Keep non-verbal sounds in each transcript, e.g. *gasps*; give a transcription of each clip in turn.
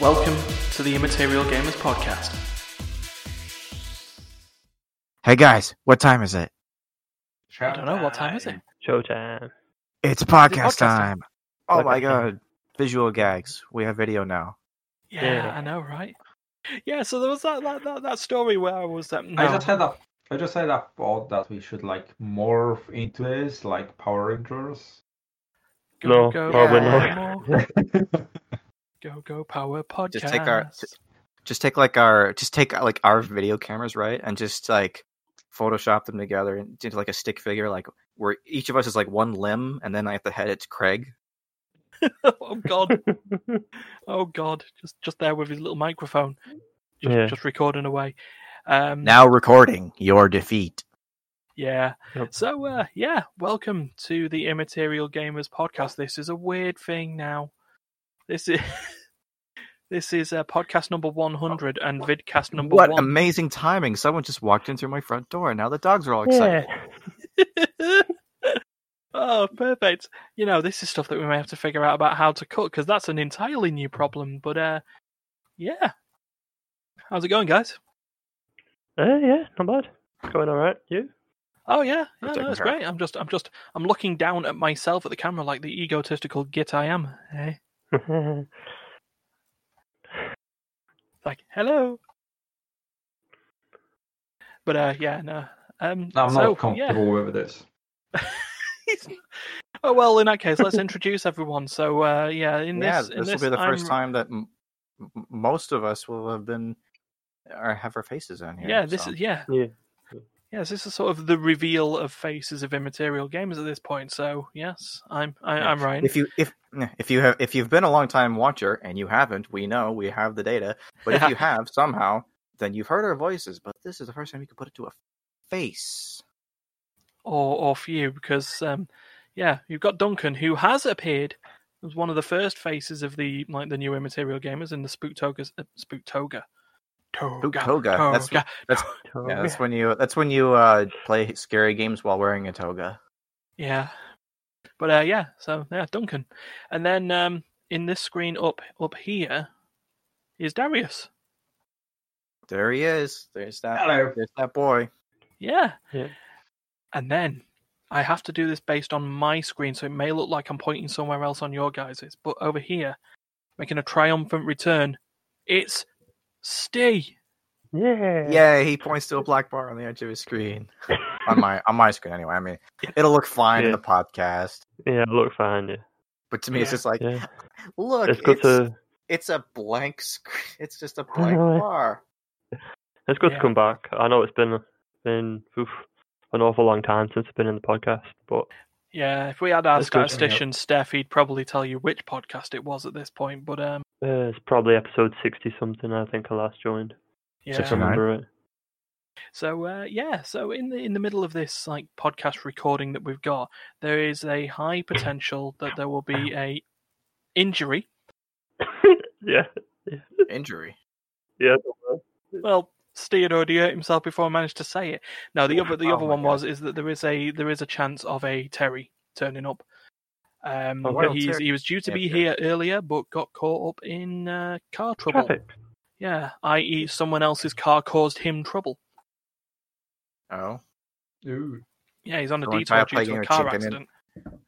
Welcome to the Immaterial Gamers Podcast. Hey guys, what time is it? I don't know, what time is it? Showtime. It's podcast podcast time. Oh my Podcast time. god. Visual gags. We have video now. Yeah, Yeah. I know, right? Yeah, so there was that that, that, that story where I was um, I no. just had a I just had a thought that we should like morph into this like Power Rangers. go, No, go, probably go, not. more. *laughs* *laughs* go go power podcast. Just take our- Just take like our just take like our video cameras, right? And just like Photoshop them together into like a stick figure, like where each of us is like one limb and then at the head it's Craig. *laughs* oh god, oh god, just just there with his little microphone, just, Yeah. just recording away. Um, Now recording your defeat. Yeah. Yep. So uh yeah, welcome to the Immaterial Gamers podcast. This is a weird thing now. This is *laughs* this is uh, podcast number 100 and vidcast number What 1. amazing timing. Someone just walked in through my front door and now the dogs are all yeah. excited. *laughs* oh, perfect. You know, this is stuff that we may have to figure out about how to cut because that's an entirely new problem, but uh yeah. How's it going, guys? Uh, yeah, not bad. Going all right. You? Oh yeah, We're yeah, taking no, it's care of great. I'm just, I'm just, I'm looking down at myself at the camera like the egotistical git I am. Eh? *laughs* like hello but uh yeah no um I'm so, not comfortable with this. *laughs* oh well in that case let's introduce everyone so uh yeah in yeah, this this, in will this be the 1st I'm- time that m- m- most of us will have been or have our faces on here. yeah this so. is yeah yeah. Yes this is sort of the reveal of faces of immaterial gamers at this point so yes i'm I, Yeah. i'm right. If you if if you have if you've been a long time watcher and you haven't, we know we have the data. But if you *laughs* have somehow, then you've heard our voices. But this is the first time you can put it to a face. or or for you because um yeah you've got Duncan who has appeared as one of the first faces of the like the new immaterial gamers in the Spooktoga uh, Spooktoga Toga, Toga. That's- Toga. that's- Yeah, that's when you that's when you uh, play scary games while wearing a toga. Yeah. But uh yeah, so yeah, Duncan. And then um in this screen up up here is Darius. There he is. There's that. Hello. There's that boy. Yeah. Yeah. And then I have to do this based on my screen, so it may look like I'm pointing somewhere else on your guys's. But over here, making a triumphant return, it's Stee. Yeah. Yeah, he points to a black bar on the edge of his screen. on my on my screen anyway. I mean, *laughs* it'll look fine in the podcast, Yeah, look fine. Yeah. but to me, it's just like, Yeah. look, It's good it's, to it's a blank screen. *laughs* It's just a blank eh? bar. it's good Yeah. to come back. I know it's been been oof, an awful long time since I've been in the podcast, but Yeah, if we had our That's good. statistician Steph, he'd probably tell you which podcast it was at this point. But um, uh, it's probably episode sixty something. I think I last joined. yeah, If I remember right. So uh, yeah, so in the in the middle of this like podcast recording that we've got, there is a high potential that there will be *coughs* a injury. *laughs* yeah. Injury. Yeah. Well, Steed already hurt himself before I managed to say it. No, the other the Oh other one God. was is that there is a there is a chance of a Terry turning up. Um, Oh, but well, he's, Terry- he was due to yeah, be Terry. here earlier, but got caught up in uh, car trouble. Traffic. Yeah, i.e., someone else's car caused him trouble. Oh, Ooh. Yeah, he's on a Someone detour tried due to a a car chicken in- accident.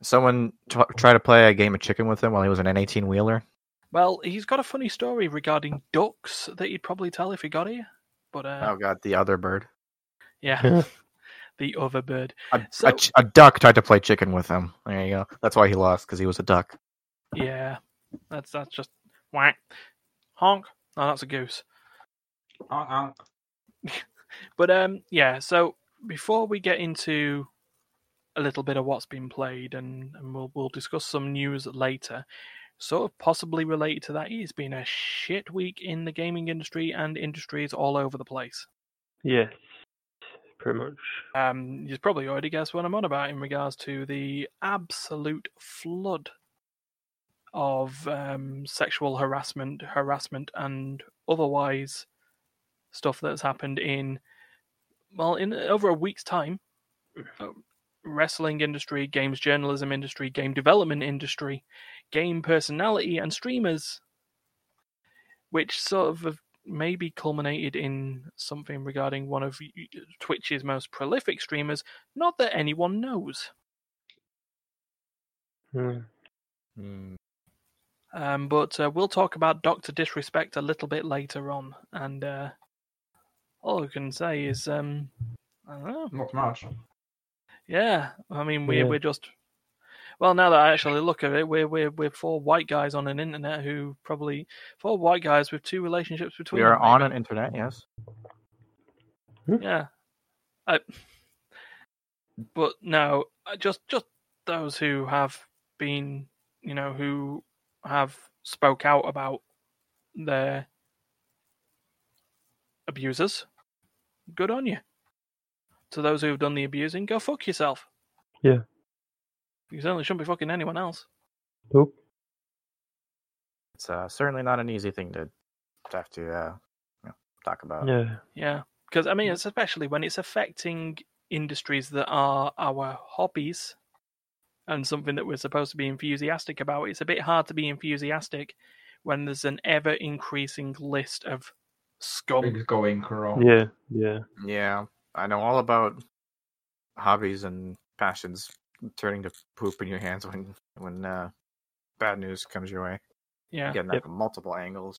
someone t- try to play a game of chicken with him while he was in an eighteen wheeler. Well, he's got a funny story regarding ducks that he'd probably tell if he got here. But uh, Oh god, the other bird. yeah, *laughs* the other bird. A, So- a, ch- a duck tried to play chicken with him. There you go. That's why he lost because he was a duck. Yeah, that's that's just whack, honk. No, that's a goose. Honk uh, *laughs* But um, yeah. So before we get into a little bit of what's been played, and, and we'll we'll discuss some news later. Sort of possibly related to that, it's been a shit week in the gaming industry and industries all over the place. Yes. Pretty much. Um, you've probably already guessed what I'm on about in regards to the absolute flood of um, sexual harassment, harassment, and otherwise stuff that's happened in well, in over a week's time. uh, Wrestling industry, games journalism industry, game development industry, game personality, and streamers which sort of have maybe culminated in something regarding one of Twitch's most prolific streamers. Not that anyone knows. Hmm. Hmm. Um, but uh, we'll talk about Doctor Disrespect a little bit later on, and uh, all I can say is, um, I don't know. Not much. Yeah, I mean, we're Yeah. we're just well. Now that I actually look at it, we're we're we're four white guys on an internet who probably four white guys with two relationships between. We are them, on maybe. an internet, yes. Yeah, I, but no, uh, just just those who have been, you know, who have spoke out about their abusers. Good on you. To those who have done the abusing, go fuck yourself. Yeah. You certainly shouldn't be fucking anyone else. Nope. It's uh, certainly not an easy thing to, to have to uh, you know, talk about. Yeah. Yeah, because I mean, it's especially when it's affecting industries that are our hobbies and something that we're supposed to be enthusiastic about. It's a bit hard to be enthusiastic when there's an ever increasing list of scum. Things going wrong. Yeah. Yeah. Yeah, I know all about hobbies and passions turning to poop in your hands when when uh, bad news comes your way. Yeah. Getting that Yep. from multiple angles.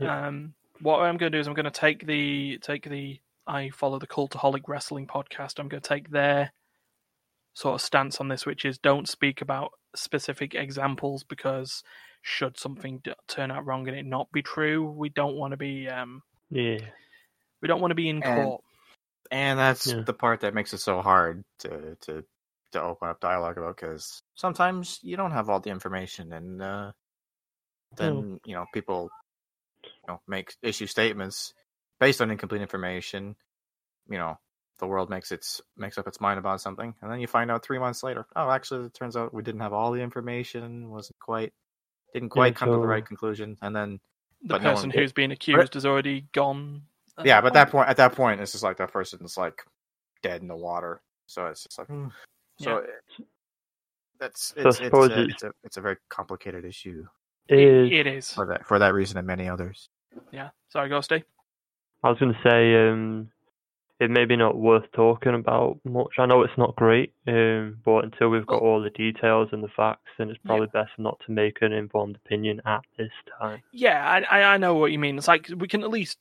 Um, what I'm going to do is I'm going to take the take the I follow the Cultaholic Wrestling podcast. I'm going to take their sort of stance on this, which is don't speak about specific examples because should something d- turn out wrong and it not be true, we don't want to be um Yeah. we don't want to be in And- court. and that's Yeah. the part that makes it so hard to to to open up dialogue about because sometimes you don't have all the information and uh, then you know people you know make issue statements based on incomplete information you know the world makes its makes up its mind about something and then you find out three months later oh actually it turns out we didn't have all the information wasn't quite didn't quite come to the right conclusion and then The but no person one- who's being accused has already gone. yeah, but at that point. point, at that point, it's just like that person's like dead in the water. So it's just like, mm. So it- that's I it's it's, suppose a, it's- it's a it's a very complicated issue It is. it is. for that for that reason and many others. Yeah. Sorry, Ghosty. I was going to say, um, it may be not worth talking about much. I know it's not great, um, but until we've got all the details and the facts, then it's Yeah. probably best not to make an informed opinion at this time. Yeah, I, I I know what you mean. It's like we can at least.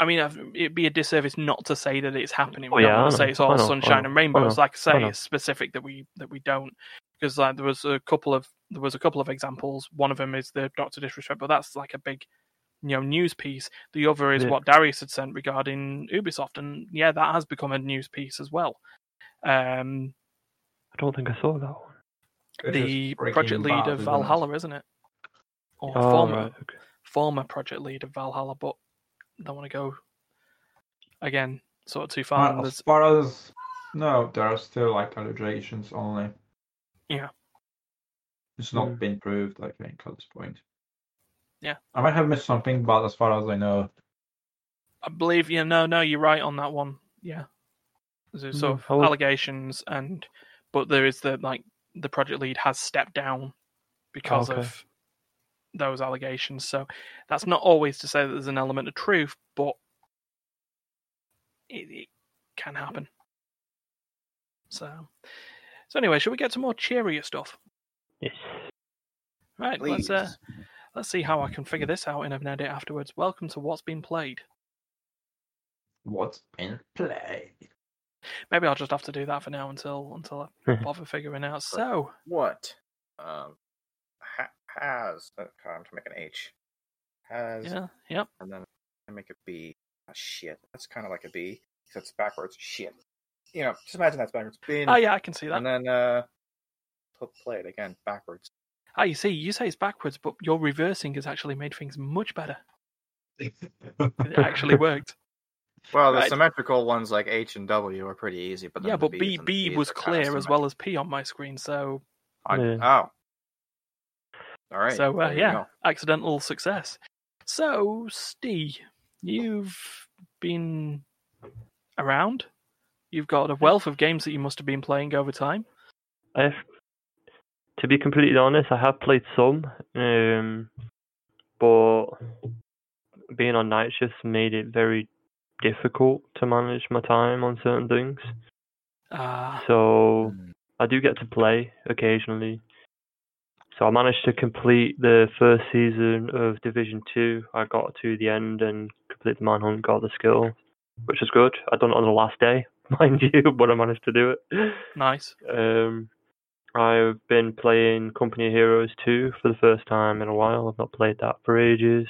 I mean, it'd be a disservice not to say that it's happening. We Oh, don't want I to say it's all know, sunshine know, and rainbows. know, Like I say, I it's specific that we that we don't. Because like there was a couple of there was a couple of examples. One of them is the Doctor Disrespect, but that's like a big, you know, news piece. The other is Yeah. what Darius had sent regarding Ubisoft, and yeah, that has become a news piece as well. Um, I don't think I saw that one. The project lead bad, of isn't? Valhalla, isn't it? Or Oh, former right. Okay. former project lead of Valhalla, but don't want to go again sort of too far. and Well, there's- as far as no, there are still like allegations only. Yeah. It's not Mm. been proved, I think, at this point. Yeah. I might have missed something, but as far as I know, I believe, yeah, no, no, you're right on that one. Yeah, there's sort Mm, of I was- allegations, and but there is the like the project lead has stepped down because Okay. of those allegations. So that's not always to say that there's an element of truth, but it, it can happen. So, so anyway, should we get to more cheerier stuff? Yes. Right, Please. let's uh, let's see how I can figure this out in an edit afterwards. Welcome to what's been played. what's been played? Maybe I'll just have to do that for now until until I *laughs* bother figuring out. So, What? Um, ha- has uh, I'm to make an H. Has yeah, yep. and then I make a B. Oh, shit, that's kind of like a B. Except it's backwards. Shit. You know, just imagine that's backwards. Bin, Oh yeah, I can see that. and then uh, pl- play it again backwards. Ah, you see, you say it's backwards, but your reversing has actually made things much better. It actually *laughs* worked. Well, the Right. symmetrical ones like H and W are pretty easy, but yeah, the but B's B B was clear as well as P on my screen, so I- Yeah. Oh. All right. so uh, yeah, accidental success. So, Steve, you've been around. You've got a wealth of games that you must have been playing over time. I've, to be completely honest, I have played some. Um, but being on night shifts made it very difficult to manage my time on certain things. Ah, So Mm. I do get to play occasionally. So I managed to complete the first season of Division Two. I got to the end and completed the manhunt, got the skill, which was good. I done it on the last day, *laughs* mind you, *laughs* but I managed to do it. nice. Um, I've been playing Company of Heroes 2 for the first time in a while. I've not played that for ages.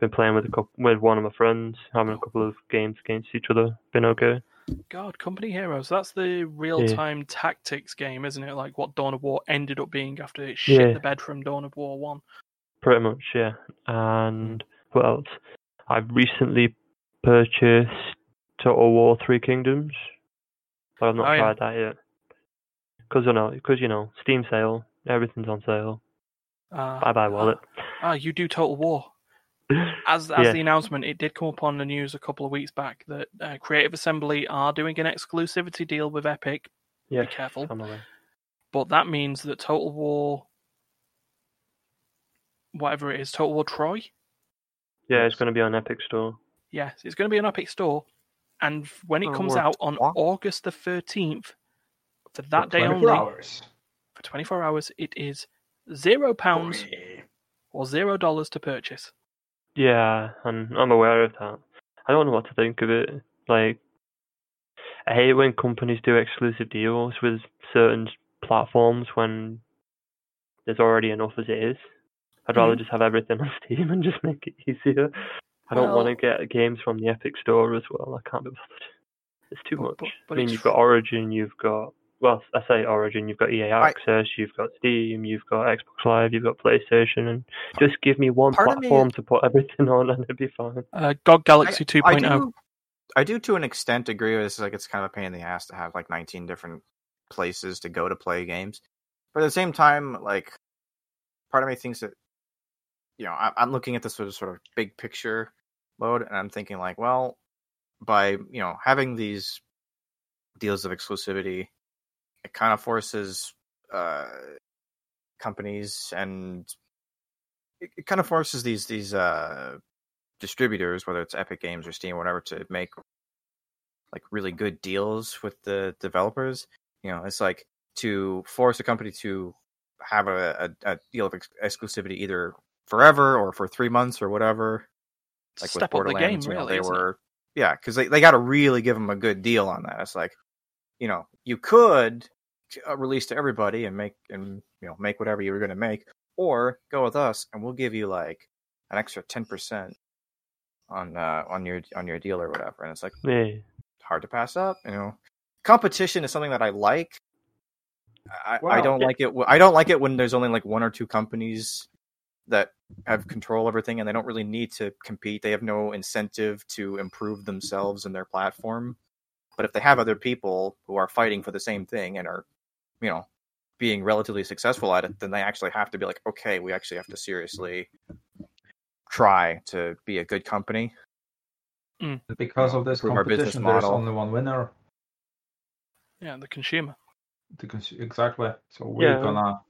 Been playing with a couple, with one of my friends, having a couple of games against each other. Been okay. God, Company Heroes. That's the real-time tactics game, isn't it? Like what Dawn of War ended up being after it shit Yeah. the bed from Dawn of War One. Pretty much, yeah. And what else? I've recently purchased Total War Three Kingdoms. But I've not Oh, yeah. tried that yet. Because you know, you know, Steam sale, everything's on sale. Uh, Bye bye wallet. Ah, you do Total War. As as Yeah. the announcement, it did come up on the news a couple of weeks back that uh, Creative Assembly are doing an exclusivity deal with Epic. yes, Be careful. But that means that Total War, whatever it is, Total War Troy, Yeah, it's going to be on Epic Store. yes, it's going to be on Epic Store. And when it Total comes War out on Troy? August the 13th, for For that day only, hours. for 24 hours, it is zero pounds or zero dollars to purchase. Yeah, and I'm aware of that. I don't know what to think of it. Like, I hate when companies do exclusive deals with certain platforms when there's already enough as it is. I'd rather Mhm. just have everything *laughs* on Steam and just make it easier. I don't want to get games from the Epic Store as well. I can't be bothered. It's too But- much. but- but I mean, you've got Origin, you've got well, I say Origin, you've got EA I- Access, you've got Steam, you've got Xbox Live, you've got PlayStation, and just give me one Part of me- platform to put everything *laughs* on, and it'd be fine. Uh, GOG Galaxy oh. I 2.0. do, I do to an extent agree with this. Like, it's kind of a pain in the ass to have like 19 different places to go to play games. But at the same time, like, part of me thinks that, you know, I, I'm looking at this sort of sort of big picture mode, and I'm thinking like, well, by you know having these deals of exclusivity, it kind of forces uh, companies and it, it kind of forces these these uh, distributors, whether it's Epic Games or Steam or whatever, to make like really good deals with the developers. You know, it's like to force a company to have a, a, a deal of ex- exclusivity either forever or for three months or whatever. Like Step with up the Borderlands, game, you know, they isn't it? were yeah, because they, they got to really give them a good deal on that. It's like, you know, you could uh, release to everybody and make and you know make whatever you were going to make, or go with us and we'll give you like an extra ten percent on uh, on your on your deal or whatever. And it's like Yeah. hard to pass up. You know, competition is something that I like. I, I don't yeah. like it. I don't like it when there's only like one or two companies that have control of everything and they don't really need to compete. They have no incentive to improve themselves and their platform. But if they have other people who are fighting for the same thing and are, you know, being relatively successful at it, then they actually have to be like, okay, we actually have to seriously try to be a good company. Mm. Because of this Improve our business competition, there's only one winner. Yeah, the consumer. The cons- exactly. So we're Yeah. gonna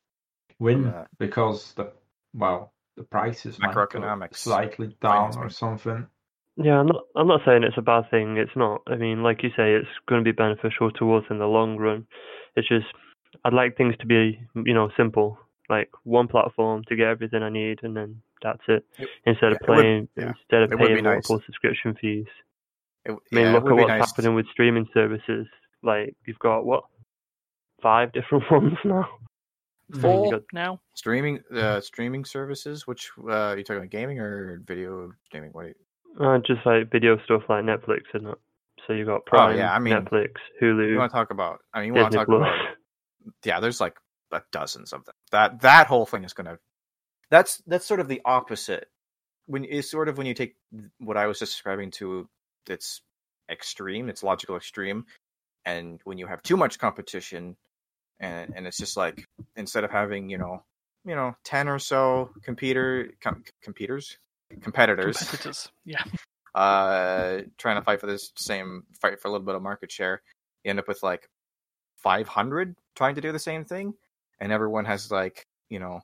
win Yeah. because the well the prices might go Macroeconomics. slightly down or something. Yeah, I'm not. I'm not saying it's a bad thing. It's not. I mean, like you say, it's going to be beneficial to us in the long run. It's just I'd like things to be, you know, simple. Like one platform to get everything I need, and then that's it. It- Instead of yeah, it would- playing, yeah, instead of it would be paying nice. multiple subscription fees. It, I mean, yeah, look would at what's nice. happening with streaming services. Like you've got what five *laughs* different ones now. Mm-hmm. Four got- now. streaming uh streaming services which uh are you talking about gaming or video gaming? what you, Uh, just like video stuff like Netflix and that. So you got Oh, Prime, yeah, I mean, Netflix, you Hulu, want to talk about i mean you want to Disney talk Plus. about yeah there's like a dozens of them that that whole thing is gonna that's that's sort of the opposite when it's sort of when you take what i was just describing to its extreme its logical extreme and when you have too much competition and and it's just like instead of having you know you know 10 or so computer com- computers competitors Competitors. Yeah. uh trying to fight for this same fight for a little bit of market share you end up with like 500 trying to do the same thing and everyone has like you know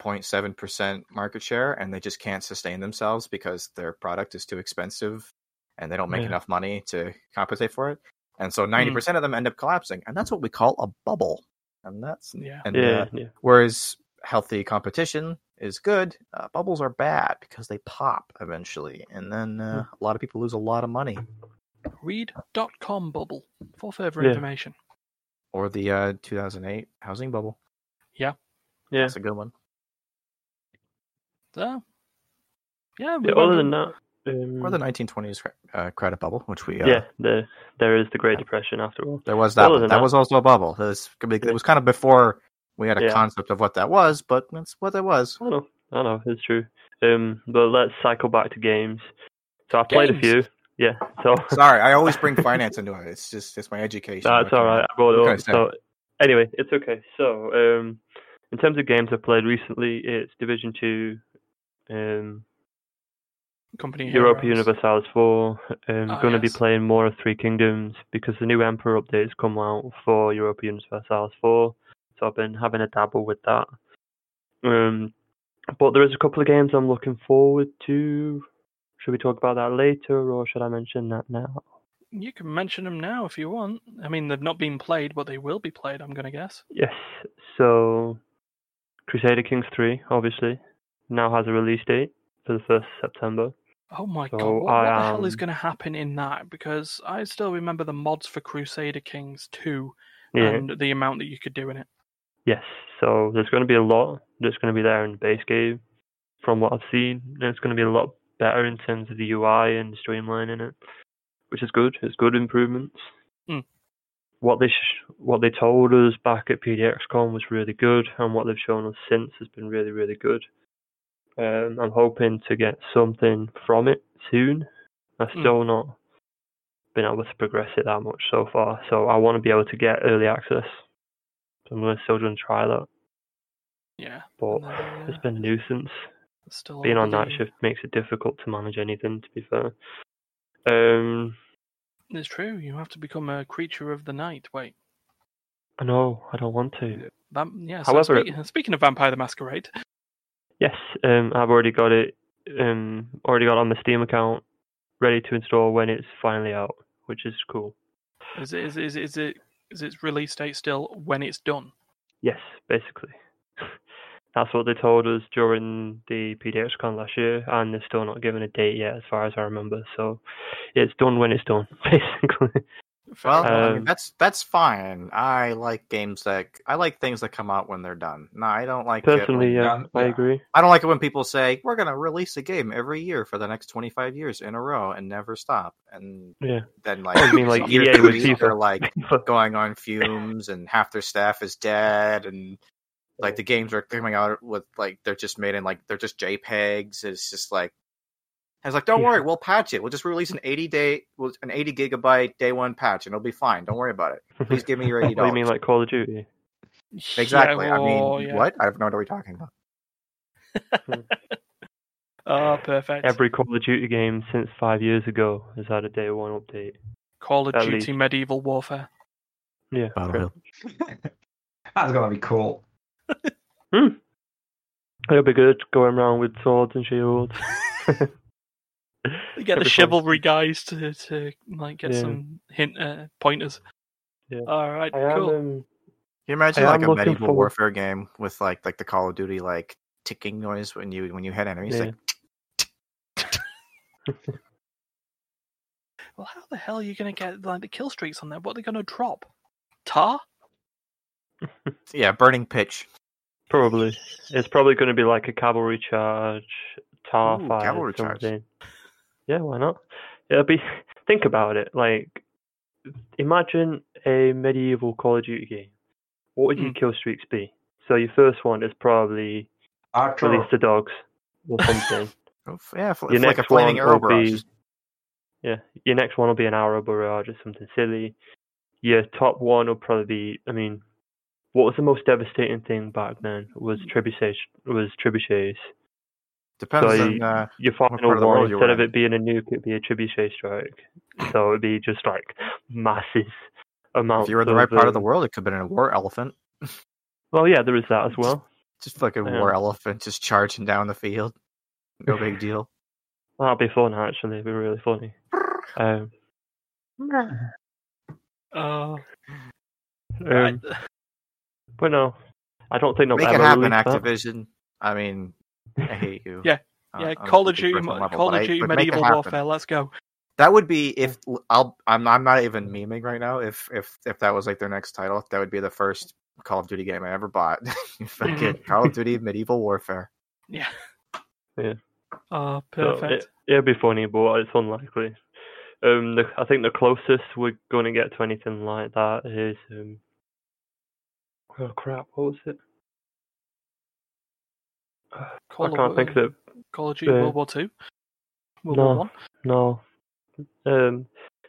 0.7% market share and they just can't sustain themselves because their product is too expensive and they don't make Yeah. enough money to compensate for it. And so 90% of them end up collapsing. And that's what we call a bubble. And that's Yeah. and Yeah, uh, yeah. whereas healthy competition is good, uh, bubbles are bad because they pop eventually. And then uh, a lot of people lose a lot of money. Read.com bubble for further Yeah. information. Or the uh, 2008 housing bubble. Yeah. Yeah, that's a good one. So, yeah, Yeah, other than that, um, Or the 1920s uh, credit bubble, which we uh, yeah, there there is the Great Depression after all. There was that. One. That that- was also a bubble. It was, it was kind of before we had a Yeah. concept of what that was, but that's what it was. I know, I know, it's true. Um, but let's cycle back to games. So I've played a few. Yeah. So *laughs* Sorry, I always bring finance into it. It's just it's my education. that's What all can I- brought it can I up. So anyway, it's okay. So um, in terms of games I've played recently, it's Division Two, um, Company Europa Heroes. Universalis 4. Um, Ah, going to be playing more of Three Kingdoms because the new Emperor update has come out for Europa Universalis 4. So I've been having a dabble with that. Um, but there is a couple of games I'm looking forward to. Should we talk about that later, or should I mention that now? You can mention them now if you want. I mean, they've not been played, but they will be played. I'm going to guess. Yes. So, Crusader Kings 3, obviously, now has a release date for the 1st September. Oh my So god, what, what I the hell is going to happen in that? Because I still remember the mods for Crusader Kings 2 Yeah. and the amount that you could do in it. Yes, so there's going to be a lot that's going to be there in the base game from what I've seen. It's going to be a lot better in terms of the UI and streamlining it, which is good. It's good improvements. Mm. What they sh- what they told us back at PDXCon was really good, and what they've shown us since has been really really good. Um, I'm hoping to get something from it soon. I've Mm. still not been able to progress it that much so far, so I want to be able to get early access. So I'm still going to try that Yeah. but And then, it's uh, been a nuisance. Still Being on night the- shift makes it difficult to manage anything. To be fair, um, It's true. You have to become a creature of the night. Wait. I know I don't want to. Vam- yeah, so However- speaking, speaking of Vampire the Masquerade, Yes, um, I've already got it. Um, already got on the Steam account, ready to install when it's finally out, which is cool. is it, is, it- is, it- is it is its release date still when it's done? Yes, basically. That's what they told us during the PDXCon last year, and they're still not given a date yet, as far as I remember. So it's done when it's done, *laughs* basically. Well, I mean, Um, that's that's fine. I like games that I like things that come out when they're done. No, I don't like it Personally, when- yeah, done, I agree. I don't like it when people say we're going to release a game every year for the next 25 years in a row and never stop. And Yeah. then like, Oh, you mean like *laughs* EA with FIFA? they're like *laughs* going on fumes and half their staff is dead and like the games are coming out with like they're just made in like they're just JPEGs. It's just like I was like, don't Yeah. worry, we'll patch it. We'll just release an 80 day, well, an 80 gigabyte day one patch, and it'll be fine. Don't worry about it. Please give me your 80 *laughs* What do you mean, like Call of Duty? Exactly. Yeah, I mean, yeah. what? I have no idea what you're talking about. *laughs* Oh, perfect. Every Call of Duty game since five years ago has had a day one update. Call of at Duty least. Medieval Warfare. Yeah. Battlefield. *laughs* That's gonna be cool. It'll be good going around with swords and shields. You get the Every time. chivalry guys to, to like get Yeah. some hint uh, pointers. Yeah. All right, I am, cool. um, Can you imagine I like a medieval forward- warfare game with like like the Call of Duty like ticking noise when you when you hit enemies? Yeah. Like *laughs* Well, how the hell are you going to get like the kill streaks on there? What are they going to drop? Tar? yeah, burning pitch. Probably. It's probably going to be like a cavalry charge, tar Ooh, fire, cavalry charge. something. Yeah, why not? It'll be. *laughs* Think about it. Like, imagine a medieval Call of Duty game. What would your Hmm. kill streaks be? So your first one is probably Archer. release the dogs or *laughs* something. Oh, Yeah, Your it's like a next flaming one arrow will barrage. be- Yeah, your next one will be an arrow barrage or something silly. Your top one will probably be. I mean, what was the most devastating thing back then? Was trebuchet was trebuchets. Depends so on you- uh, Your part final of the world instead of it being a nuke, it'd be a trebuchet strike. so it'd be just like massive amounts. if you were in the right part of the um, world, it could have been a war elephant. *laughs* Well, yeah, there is that as well. Just fucking Yeah. war elephant just charging down the field. No big *laughs* deal. That'd be fun, actually. It'd be really funny. *laughs* Um, Uh, um, right. But no, I don't think they'll Make ever it happen, release that. Activision. I mean, I hate you. *laughs* Yeah, Uh, yeah, on a Call of Duty, level, Call of Duty but make it Medieval. Warfare. Let's go. That would be if I'll. I'm. I'm not even memeing right now. If if if that was like their next title, that would be the first Call of Duty game I ever bought. *laughs* Fucking *laughs* Call of Duty Medieval Warfare. Yeah. Yeah. Oh, So perfect. it, it'd be funny, but it's unlikely. Um, the, I think the closest we're going to get to anything like that is um, oh crap, what was it? *sighs* Call I can't of, think of it. Call of Duty uh, World War Two. World no. War One. No. Um.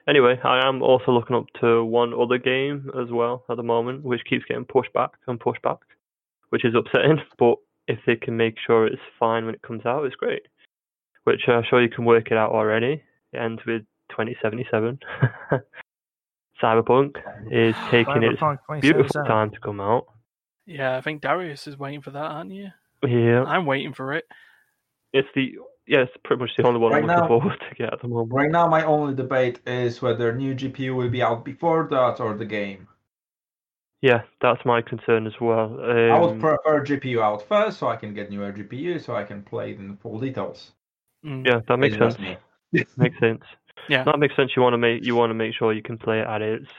Anyway, I am also looking up to one other game as well at the moment, which keeps getting pushed back and pushed back, which is upsetting. *laughs* But if they can make sure it's fine when it comes out, it's great. Which I'm sure you can work it out already. It ends with 2077. *laughs* Cyberpunk is *sighs* taking its beautiful time to come out. Yeah, I think Darius is waiting for that, aren't you? Yeah, I'm waiting for it. it's the yeah, it's pretty much the only one I'm looking now- forward to get at the moment. Right now, my only debate is whether new GPU will be out before that or the game. Yeah, that's my concern as well. I would Um, prefer GPU out first, so I can get newer GPU, so I can play it in full details. Mm. yeah, that makes It's just sense. me. Makes sense. *laughs* Yeah. That makes sense. You want to make you want to make sure you can play it at its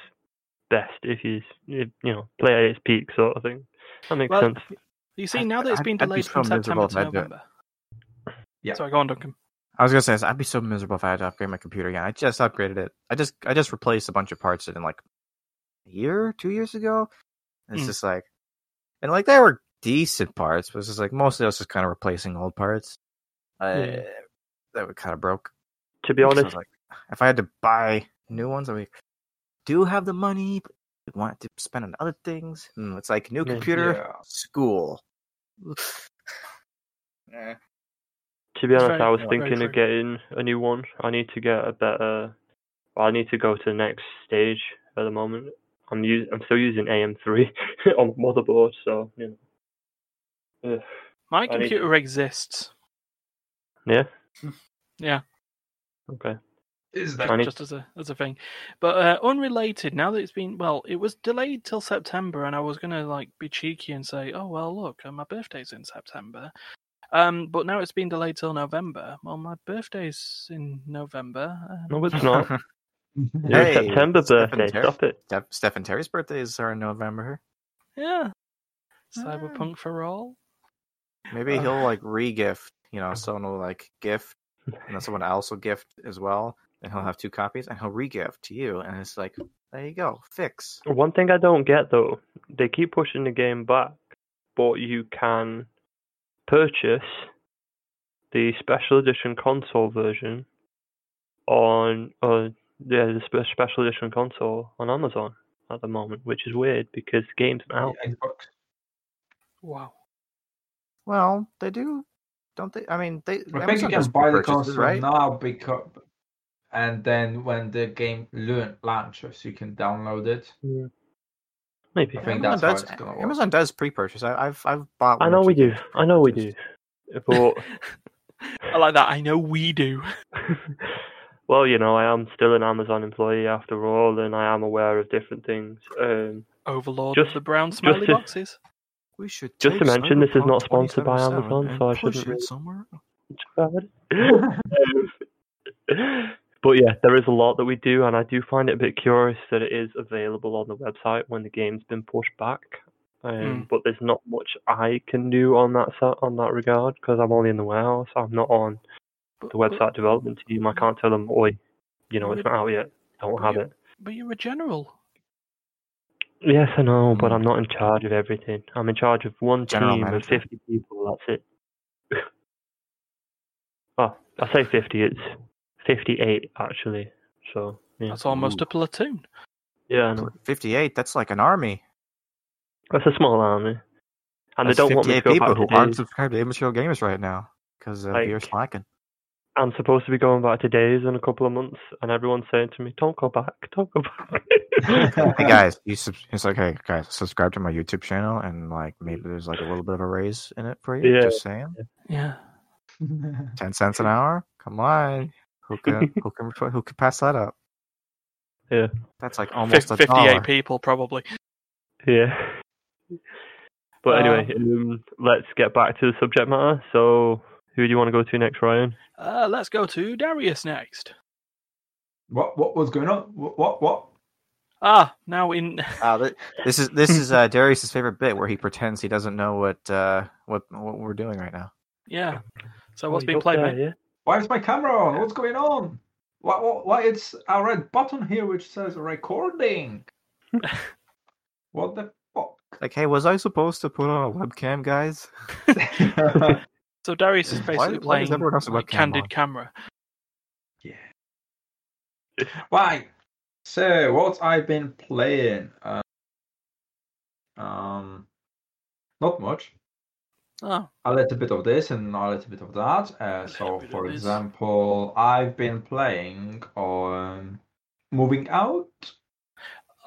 best if you if, you know play at its peak sort of thing. That makes Well, sense. You see, I'd- now that it's I'd- been I'd be delayed from September to I had November. Yeah. Sorry, go on, Duncan. I was gonna say I'd be so miserable if I had to upgrade my computer again. I just upgraded it. I just I just replaced a bunch of parts in like a year, two years ago. And it's Mm. just like, and like they were decent parts, but it's just like mostly I was just kind of replacing old parts. Uh, Yeah. That were kind of broke. To be So honest, like, if I had to buy new ones, I would do have the money, but want to spend on other things. Hmm, it's like new computer, Yeah. school. *sighs* Eh. to be honest, I was thinking of getting a new one. I need to get a better. I need to go to the next stage at the moment. I'm us- I'm still using AM3 *laughs* on the motherboard, so you know. Ugh. My I need computer exists. Yeah. *laughs* Yeah. Okay. Is that need- just as a as a thing. But uh, unrelated, now that it's been well, it was delayed till September, and I was gonna like be cheeky and say, oh well, look, uh, my birthday's in September. Um, but now it's been delayed till November. Well, my birthday's in November. and- No, it's *laughs* not. *laughs* Your Hey, September Stephen birthday. Terry. Stop it. Steph, Stephen Terry's birthdays are in November. Yeah. Ah. Cyberpunk for all. Maybe Uh. he'll like re-gift. You know, *laughs* someone will like gift, and then someone else will gift as well, and he'll have two copies, and he'll re-gift to you, and it's like, there you go, fix. One thing I don't get though, they keep pushing the game back, but you can purchase the special edition console version on uh yeah the special edition console on Amazon at the moment, which is weird because the game's out. Xbox? Wow. Well, they do, don't they? I mean, they. I think you can buy the console right? now because, and then when the game lo- launches, you can download it. Maybe. I think Amazon that's how does. it's gonna work. Amazon does pre-purchase. I, I've I've bought. I know we two do. games I know we do. But *laughs* I like that. I know we do. *laughs* well, you know, I am still an Amazon employee after all, and I am aware of different things. Um, Overlord Just- of the brown smiley to- boxes. We should Just to mention, this is not sponsored by Amazon, so I shouldn't it somewhere. *laughs* but yeah, there is a lot that we do, and I do find it a bit curious that it is available on the website when the game's been pushed back. Um, Mm. But there's not much I can do on that on that regard because I'm only in the warehouse. I'm not on the website development team. I can't tell them, "Oi, you know, it's not out yet. I don't have you- it." But, you're a general. Yes, I know, but Mm. I'm not in charge of everything. I'm in charge of one General team of 50 people. That's it. *laughs* oh, I say 50. It's 58 actually. So yeah, That's almost Ooh. a platoon. yeah, I know. Fifty-eight. That's like an army. That's a small army, and That's they don't want me to 58 go people back who to aren't subscribed to Immature Gamers right now because uh, Like- you're slacking. I'm supposed to be going back to days in a couple of months, and everyone's saying to me, "Don't go back, don't go back." *laughs* hey guys, you sub- it's like, hey guys, subscribe to my YouTube channel, and like maybe there's like a little bit of a raise in it for you. Yeah. Just saying, Yeah. ten cents an hour. Come on, who *laughs* can who can who can pass that up? Yeah. That's like almost Fif- a dollar. 58 people, probably. Yeah. But Uh, anyway, um, let's get back to the subject matter. So, who do you want to go to next, Ryan? Uh, let's go to Darius next. what what was going on? What what? what? Ah, now in. Uh, *laughs* th- this is this is uh, Darius's favorite bit where he pretends he doesn't know what uh, what what we're doing right now. Yeah. So what's Oh, being played, there, mate? Yeah. Why is my camera on? What's going on? Why, why, why it's a red button here which says recording? *laughs* what the fuck? Like, hey, was I supposed to put on a webcam, guys? *laughs* *laughs* So Darius is Why- basically why does playing everyone have a like, webcam candid on? camera. Right. So what I've been playing, uh, um, not much. Oh, A little bit of this and a little bit of that. Uh, so, for example, I've been playing on Moving Out.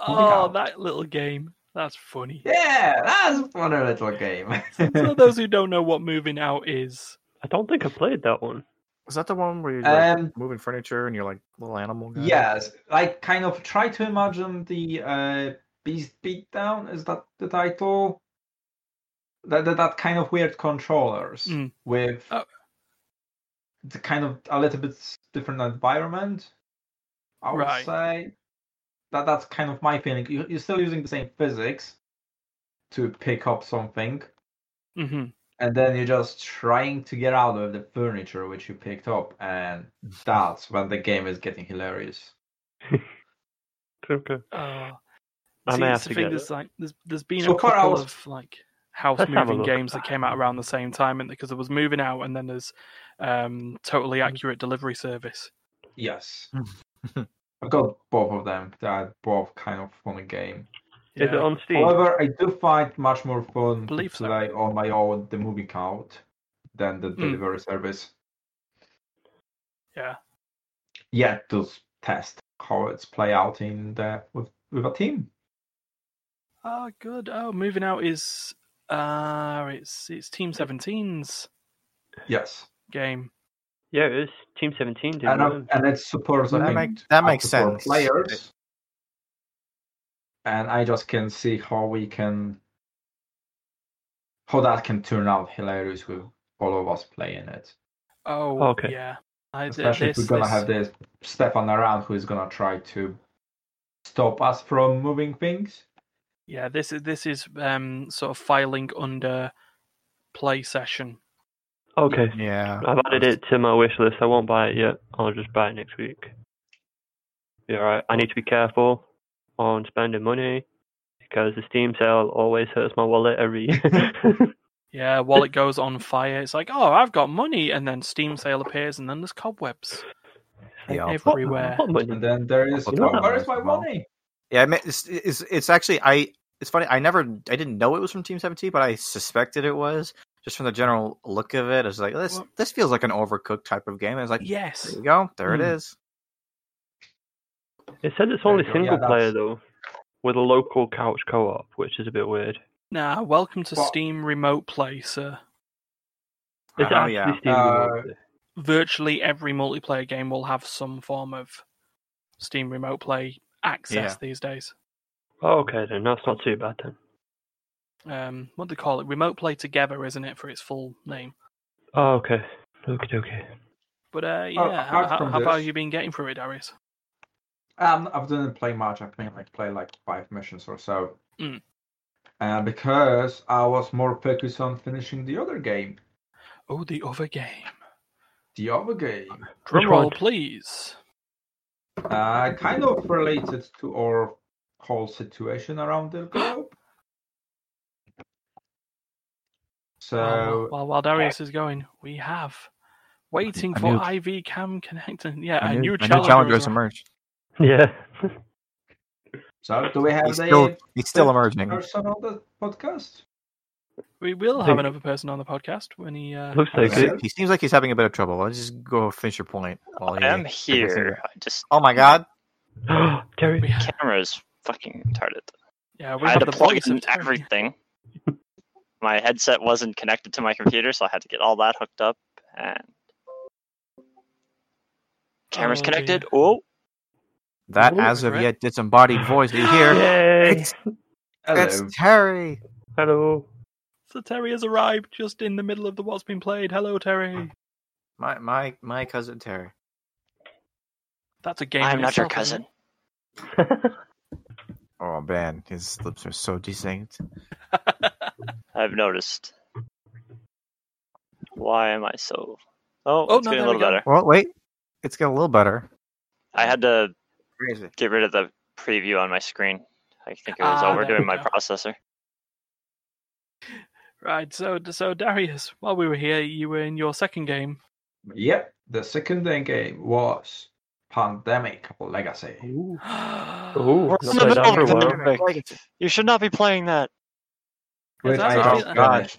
Moving oh, out. that little game. That's funny. Yeah, that's a funny little game. For *laughs* those who don't know what moving out is, I don't think I played that one. Was that the one where you're like, Um, moving furniture and you're like little animal guy? Yes, like kind of try to imagine the uh, Beast Beatdown. Is that the title? That that, that kind of weird controllers Mm. with Oh. the kind of a little bit different environment. I would Right. say that that's kind of my feeling. You, you're still using the same physics to pick up something, hmm and then you're just trying to get out of the furniture which you picked up, and that's when the game is getting hilarious. *laughs* Okay. uh, I see, may have to get there's it. like there's there's been So a far couple was- of like house Let's moving games that came out around the same time, and because there was moving out, and then there's um, totally Mm. accurate delivery service. Yes. *laughs* I've got both of them. They're both kind of funny game. Is it on Steam? However, I do find much more fun to Believe so. play on my own the Moving Out than the Mm. delivery service. Yeah. Yet to s- test how it's play out in the with with a team. Oh, good. Oh, moving out is uh it's it's Team 17's Yes, game. Yeah, it is. Team 17 did and well. uh, and it supports I That think, make- that makes sense. Players, and I just can see how we can how that can turn out hilarious with all of us playing it. Oh, Okay. yeah. I, Especially this, if we're gonna this- have this Stefan around who is gonna try to stop us from moving things. Yeah, this is this is um sort of filing under play session. Okay. Yeah. I've added it to my wish list. I won't buy it yet. I'll just buy it next week. Yeah, right. I need to be careful on spending money because the Steam sale always hurts my wallet every year. *laughs* Yeah, wallet goes on fire, it's like, oh, I've got money, and then Steam sale appears, and then there's cobwebs Yeah, everywhere. What money? And then there is I'll put that where on is my money? Yeah, I mean, it's, it's it's actually I. It's funny. I never. I didn't know it was from Team Seventeen, but I suspected it was just from the general look of it. I was like, this Well- this feels like an overcooked type of game. And I was like, Yes. there you go. There it Hmm. is. It says it's only you go. Yeah, single player though, with a local couch co-op, which is a bit weird. Nah, welcome to Well- Steam Remote Play, sir. Is it Oh, actually yeah. Steam Uh, Remote? Virtually every multiplayer game will have some form of Steam Remote Play access Yeah. these days. Oh, okay then. That's not too bad then. Um, what do they call it? Remote Play Together, isn't it, for its full name? Oh, okay. Okay, okay. But uh, Oh, yeah, how, apart how, from how about this- you been getting through it, Darius? Um, I didn't play much. I think like play like five missions or so. Mm. Uh, because I was more focused on finishing the other game, Oh, the other game. the other game. Drum roll, please. Uh, kind of related to our whole situation around the globe. *gasps* So while, while, while Darius is going, we have waiting A for new- iVCam connecting. Yeah, A a, new, new, a new challenger. challenger is has on. emerged. Yeah. So, do we have He's the still he's still emerging. person on the podcast? We will have another person on the podcast when he. Uh, Looks like it. He seems like he's having a bit of trouble. Let's just go finish your point. While he I am here. I just Oh my god! *gasps* Jerry. we have, cameras fucking retarded. Yeah, we I had to plug in everything. *laughs* My headset wasn't connected to my computer, so I had to get all that hooked up. And camera's Oh, connected. dear. Oh, That Ooh, as of regret. yet disembodied voice you hear. *gasps* Yay! It's, Hello. it's Terry. Hello. So Terry has arrived just in the middle of the what's been played. Hello, Terry. My my my cousin Terry. That's a game. I'm not your cousin. *laughs* Oh man, his lips are so distinct. *laughs* I've noticed. Why am I so? Oh, Oh, it's no, getting a there we little better. Well, wait, it's getting a little better. I had to Crazy. get rid of the preview on my screen. I think it was Ah, overdoing my go. processor. Right. So, so Darius, while we were here, you were in your second game. Yep, the second game was Pandemic Legacy. Ooh. *gasps* Ooh. Ooh, in the middle that for a of pandemic. You should not be playing that. Which I what I just feel- God.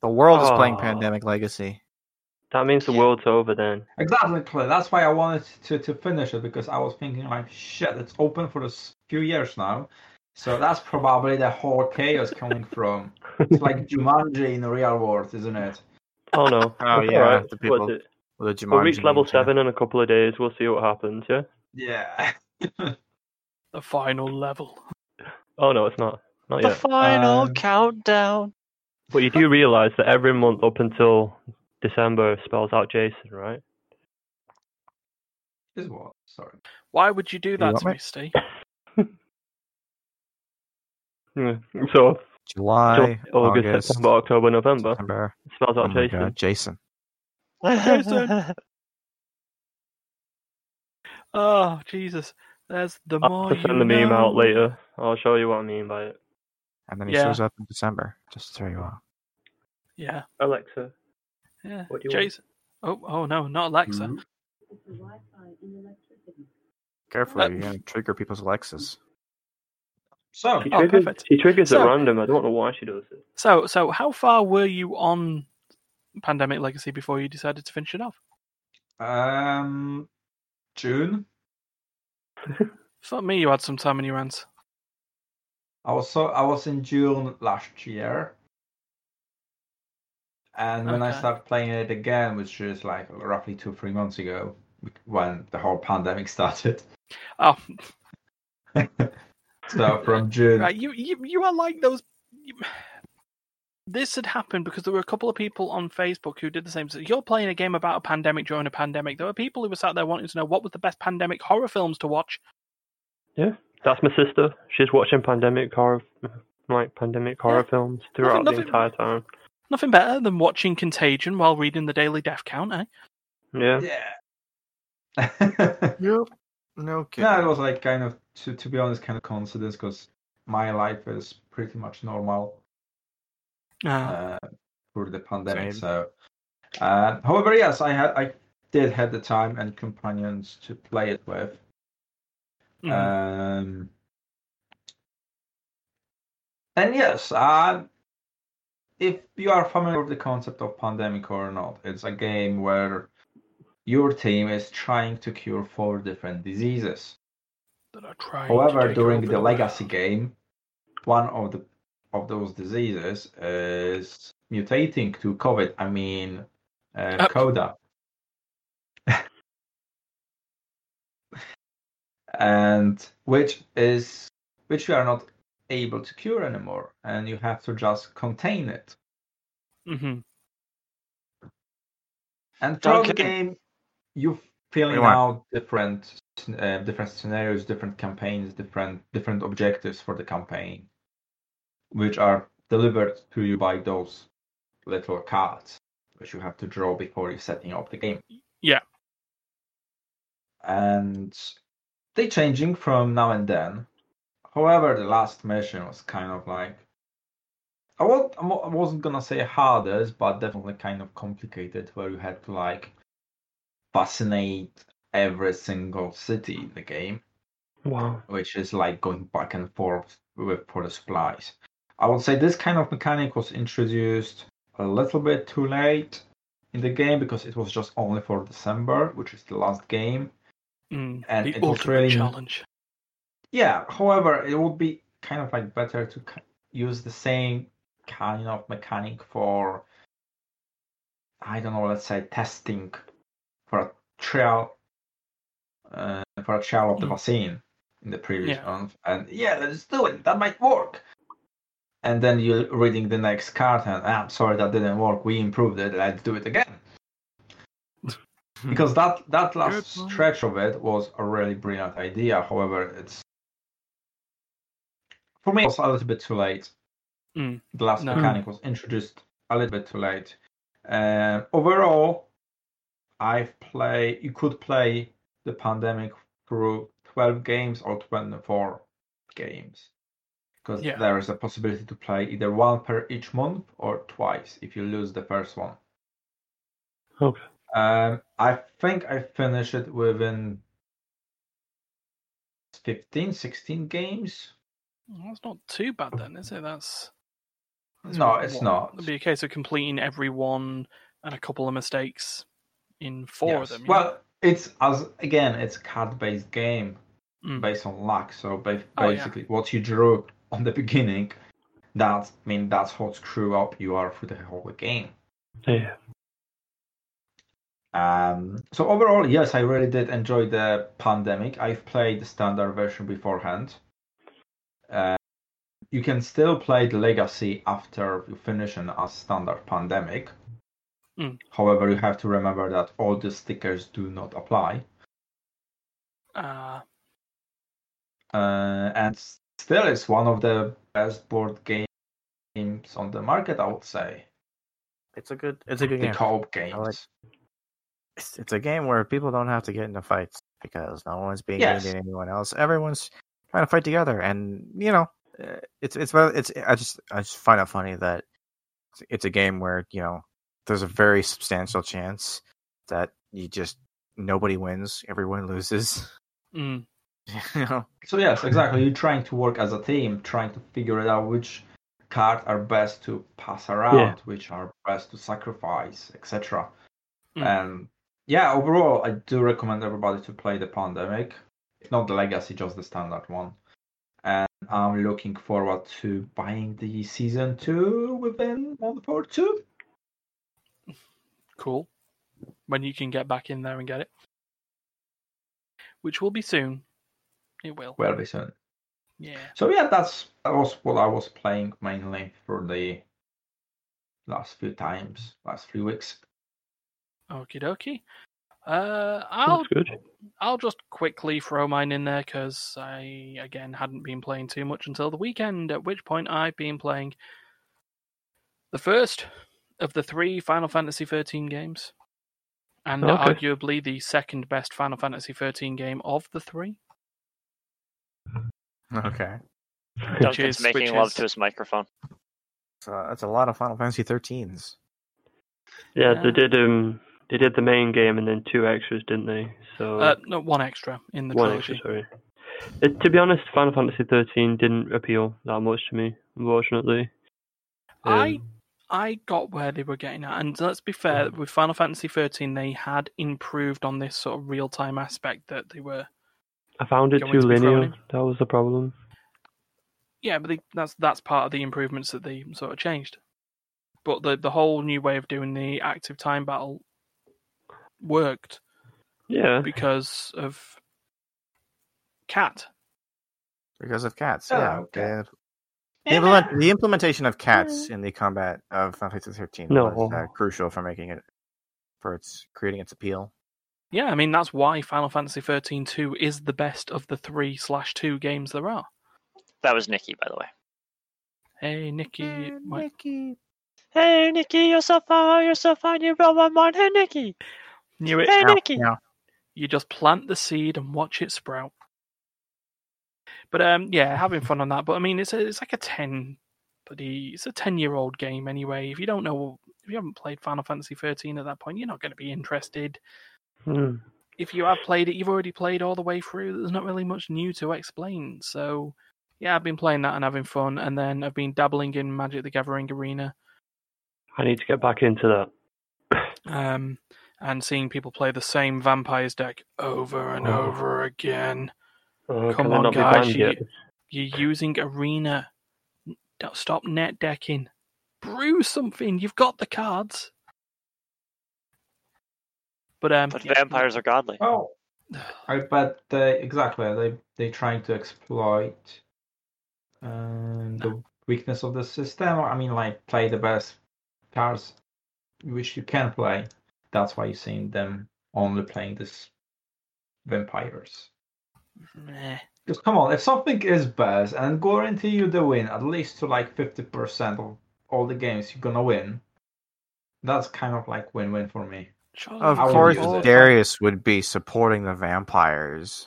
The world is playing Oh. Pandemic Legacy. That means the Yeah. world's over then. Exactly. That's why I wanted to, to finish it because I was thinking like, shit, it's open for a few years now. So that's probably the whole chaos coming from. It's like Jumanji in the real world, isn't it? Oh no. *laughs* Oh, It's yeah, alright. the people- it? With the We'll reach level yeah. seven in a couple of days. We'll see what happens. Yeah. Yeah. *laughs* The final level. Oh no, it's not. Not The yet. final Um, countdown. But you do realize that every month up until December spells out Jason, right? Is what? Sorry. Why would you do that want to me? me, Steve? *laughs* So July, July, August, August, September, October, November September. spells Oh out my Jason. god, Jason. Jason. *laughs* Oh Jesus! There's the I'll more have to send you the meme out later. I'll show you what I mean by it. And then he Yeah. shows up in December. Just to tell you what. Yeah, Alexa. yeah. What do you want? Jason. Oh, oh no, not Alexa. Mhm. Careful, Uh, you're gonna trigger people's Alexas. So, She Oh, triggers, perfect. she triggers So- at random. I don't know why she does it. So, so how far were you on Pandemic Legacy before you decided to finish it off? um, June. *laughs* Thought me, you had some time in your hands. I was so I was in June last year, and when I started playing it again, which is like roughly two three months ago, when the whole pandemic *laughs* started. Oh, *laughs* So from June, right. You, you, you are like those. You, this had happened because there were a couple of people on Facebook who did the same. So you're playing a game about a pandemic during a pandemic. There were people who were sat there wanting to know what was the best pandemic horror films to watch. Yeah, that's my sister. She's watching pandemic horror, like pandemic horror films throughout nothing- the entire time. Nothing better than watching Contagion while reading the daily death count, eh? Yeah. yeah. Yep. No kidding. No, it was like kind of to to be honest, kind of coincidence because my life is pretty much normal Ah, uh, through the pandemic. Same. So, uh, however, yes, I had I did have the time and companions to play it with. mhm. Um, and yes, uh, if you are familiar with the concept of pandemic or not, it's a game where your team is trying to cure four different diseases. that are trying to However, during the the legacy world. game, one of the of those diseases is mutating to COVID. I mean, uh, Uh, Coda. *laughs* and which is which you are not able to cure anymore, and you have to just contain it. Mm-hmm. And throughout the game, you filling you out different uh, different scenarios, different campaigns, different different objectives for the campaign, which are delivered to you by those little cards, which you have to draw before you're setting up the game. Yeah. And they're changing from now and then. However, the last mission was kind of like I wa- I wa- I wasn't gonna say hardest, but definitely kind of complicated, where you had to like fascinate every single city in the game, Wow. which is like going back and forth with for the supplies. I would say this kind of mechanic was introduced a little bit too late in the game because it was just only for December, which is the last game. Mm, And the it was really- challenge. Yeah, however, it would be kind of like better to use the same kind of mechanic for, I don't know, let's say testing for a trial, uh, for a trial of the Mm. vaccine in the previous Yeah. month, and yeah, let's do it. That might work. And then you're reading the next card, and ah, I'm sorry that didn't work. We improved it. Let's do it again. *laughs* because that that last Good stretch of it was a really brilliant idea. However, it's for me it was a little bit too late. Mm. The last No. mechanic was introduced a little bit too late. Um, overall, I've played. You could play the pandemic through twelve games or twenty-four games, because Yeah. there is a possibility to play either one per each month or twice if you lose the first one. Okay. Um, I think I finished it within 15, 16 games. Well, That's not too bad then, is it? That's, that's No, it's what- not. It'd be a case of completing every one and a couple of mistakes in four Yes. of them. yeah? Well, it's as again, it's a card-based game Mm. based on luck. So ba- Oh, yeah. basically, what you drew on the *laughs* beginning, that's I mean that's what screw up you are for the whole game. Yeah. Um, so overall, yes, I really did enjoy the pandemic. I've played the standard version beforehand. Uh, you can still play the legacy after you finish an as standard pandemic. Mm. However, you have to remember that all the stickers do not apply. Uh, Uh, and still, it's one of the best board games on the market, I would say. It's a good. It's a good The game. co-op games. like It's, it's a game where people don't have to get into fights because no one's being Yes. mean to anyone else. Everyone's trying to fight together, and you know, uh, it's it's well, it's. I just I just find it funny that it's a game where you know there's a very substantial chance that you just nobody wins, everyone loses. mm, *laughs* you know, So yes, exactly. You're trying to work as a team, trying to figure it out which cards are best to pass around, which are best to sacrifice, etc. Mm. And yeah, overall, I do recommend everybody to play the Pandemic, if not the Legacy, just the standard one. And I'm looking forward to buying the season two within month or two. Cool. When you can get back in there and get it. Which will be soon. It will. Well, be soon. Yeah. So yeah, that's that was what I was playing mainly for the last few times, last few weeks. Okie dokie. Uh, I'll good. I'll just quickly throw mine in there because I again hadn't been playing too much until the weekend. At which point I've been playing the first of the three Final Fantasy XIII games, and Okay. arguably the second best Final Fantasy XIII game of the three. *laughs* okay. Duncan's is- making which love is- to his microphone. So that's a lot of Final Fantasy 13s. Yeah, Yeah. they did. Um, they did the main game and then two extras, didn't they? So Uh, no, one extra in the one trilogy. extra. Sorry. It, to be honest, Final Fantasy 13 didn't appeal that much to me, unfortunately. Um, I got where they were getting at, and let's be fair, mm. with Final Fantasy XIII, they had improved on this sort of real time aspect that they were. I found it too to linear. That was the problem. Yeah, but they, that's that's part of the improvements that they sort of changed. But the the whole new way of doing the active time battle worked Yeah. because of Cat. Because of cats, Oh, yeah. okay. The, the, implement, the implementation of cats in the combat of Final Fantasy 13 No. was uh, crucial for making it, for its creating its appeal. Yeah, I mean that's why Final Fantasy XIII two is the best of the three slash two games there are. That was Nikki, by the way. Hey Nikki, my- Hey, Nikki, you're so fine. You're so fine. You blow my mind. Hey, Nikki. knew it. Hey, Meow, Nikki. meow. You just plant the seed and watch it sprout. But um, yeah, having fun on that. But I mean, it's a, it's like a ten, bloody, it's a ten year old game anyway. If you don't know, if you haven't played Final Fantasy thirteen at that point, you're not going to be interested. Hmm. If you have played it, you've already played all the way through. There's not really much new to explain. So yeah, I've been playing that and having fun, and then I've been dabbling in Magic the Gathering Arena. I need to get back into that. um, and seeing people play the same vampires deck over and Oh. over again. Oh, Come on, guys, You, you're using arena. Don't stop net decking. Brew something. You've got the cards. But um, But yeah, vampires are godly. Oh, *sighs* I bet they exactly they they trying to exploit um, the weakness of the system. I mean, like play the best cards which you can play. That's why you're seeing them only playing this vampires. Meh. Because come on, if something is best and guarantee you the win at least to like fifty percent of all the games you're gonna win, that's kind of like win-win for me. Of I course, use. Darius would be supporting the vampires.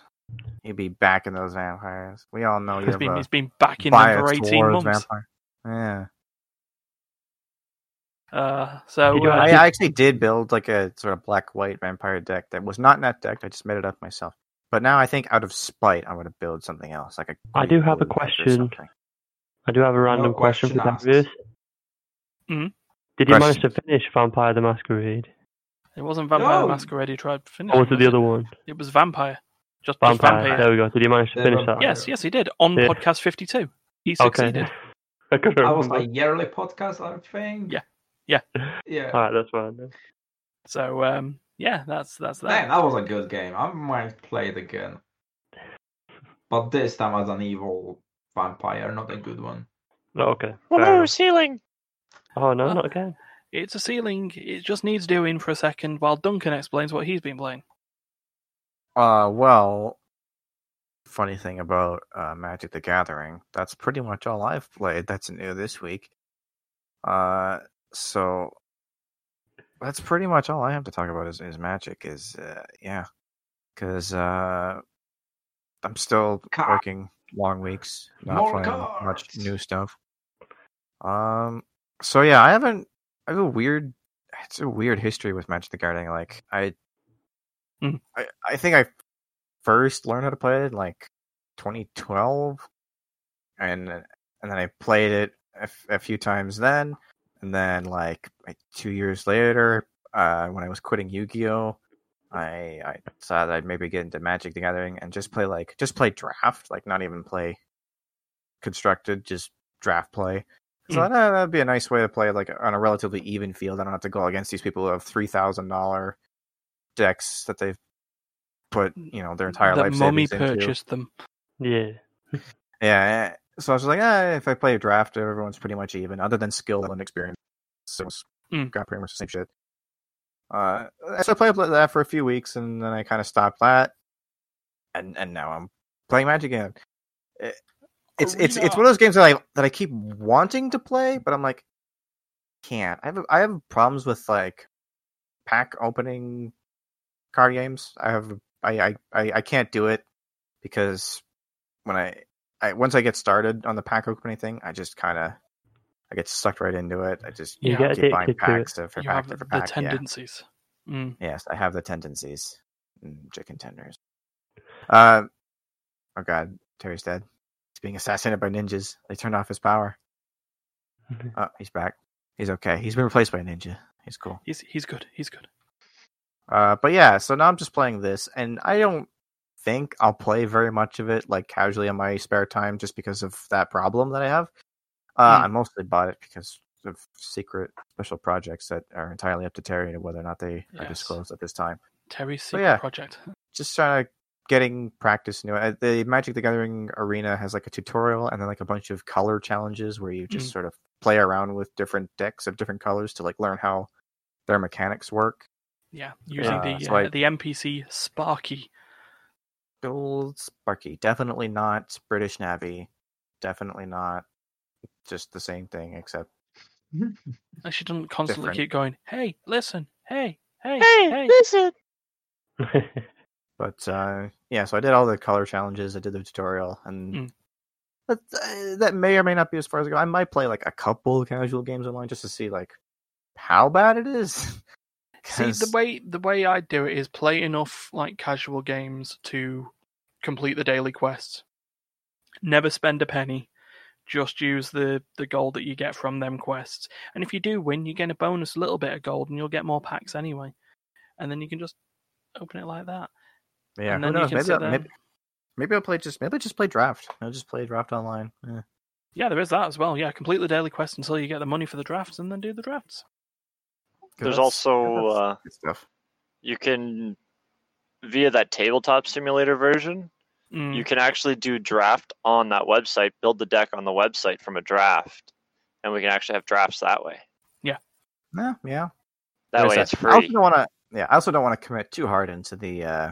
He'd be backing those vampires. We all know he's you're been he's been backing them bias for eighteen months. vampire. Yeah, Uh, so uh, I, actually- I actually did build like a sort of black-white vampire deck that was not net decked. I just made it up myself. But now I think out of spite, I'm going to build something else. Like a I do have a blue deck or question. I do have a random question, question for asked. Darius. Mhm. Did you manage to finish Vampire the Masquerade? it wasn't Vampire No. Masquerade you tried to finish. Or was it the other one? It was Vampire. Just just Vampire. Vampire. There we go. Did you manage to The finish Vampire. that? Yes, yes, he did on Yeah. podcast fifty-two. He Okay. succeeded. *laughs* I That was remember. a yearly podcast, I think. Yeah. Yeah. Yeah. Alright, that's fine. then. So um, yeah, that's that's that. Damn, that was a good game. I might play it again. But this time as an evil vampire, not a good one. Oh, okay. Oh fair no, enough. ceiling! Oh no, not again. It's a ceiling. It just needs doing for a second while Duncan explains what he's been playing. Uh, well, funny thing about uh, Magic the Gathering, that's pretty much all I've played. That's new this week. Uh, so that's pretty much all I have to talk about is, is Magic. Is uh, yeah, because uh, I'm still Ca- working long weeks, not More playing much new stuff. Um, so yeah, I haven't. I have a weird. It's a weird history with Magic the Gathering. Like I, Mhm. I, I think I first learned how to play it in like 2012, and and then I played it a, f- a few times then, and then like, like two years later, uh, when I was quitting Yu-Gi-Oh, I I decided I'd maybe get into Magic the Gathering and just play like just play draft, like not even play constructed, just draft play. So Mm. that, that'd be a nice way to play like on a relatively even field. I don't have to go against these people who have three thousand dollar decks that they've put you know their entire that life mummy savings into. purchased them. Yeah. *laughs* Yeah, so I was like, eh, if I play a draft, everyone's pretty much even, other than skill and experience. So it's Mm. got pretty much the same shit. Uh, so I played that for a few weeks, and then I kind of stopped that, and and now I'm playing Magic again. It- it's it's it's one of those games that I that I keep wanting to play, but I'm like, can't. I have I have problems with like pack opening card games. I have I I, I can't do it because when I I once I get started on the pack opening thing, I just kind of I get sucked right into it. I just You Yeah. get keep buying addicted to it. packs after You pack have after the pack. yeah. tendencies. Mm. Yes, I have the tendencies. Chicken tenders. Uh, oh god, Terry's dead. He's being assassinated by ninjas. They turned off his power. Oh, he's back. He's okay. He's been replaced by a ninja. He's cool. He's he's good. He's good. Uh, but yeah, so now I'm just playing this, and I don't think I'll play very much of it like casually in my spare time, just because of that problem that I have. Uh, Hmm. I mostly bought it because of secret special projects that are entirely up to Terry and whether or not they are disclosed at this time. Terry's secret yeah. project. *laughs* Just trying to getting practice. new. uh, the Magic the Gathering arena has like a tutorial and then like a bunch of color challenges where you just Mm. sort of play around with different decks of different colors to like learn how their mechanics work. Yeah, using Uh, the so uh, I- the NPC Sparky. Old Sparky, definitely not British Navy, definitely not just the same thing except And she doesn't constantly Different. keep going. Hey, listen. Hey, hey, Hey, hey. listen! *laughs* But uh, yeah, so I did all the color challenges. I did the tutorial, and Mm. that, uh, that may or may not be as far as I go. I might play like a couple casual games online just to see like how bad it is. *laughs* See, the way the way I do it is play enough like casual games to complete the daily quests. Never spend a penny. Just use the the gold that you get from them quests. And if you do win, you get a bonus little bit of gold, and you'll get more packs anyway. And then you can just open it like that. yeah, and then you can Maybe, I'll, maybe Maybe I'll play just maybe I'll just play draft. I'll just play draft online. Eh. Yeah, there is that as well. Yeah, complete the daily quest until you get the money for the drafts, and then do the drafts. 'Cause There's also uh, stuff. you can via that tabletop simulator version, Mm. you can actually do draft on that website, build the deck on the website from a draft, and we can actually have drafts that way. Yeah, yeah. That There's way that. it's I also don't want to. Yeah, I also don't want to commit too hard into the uh,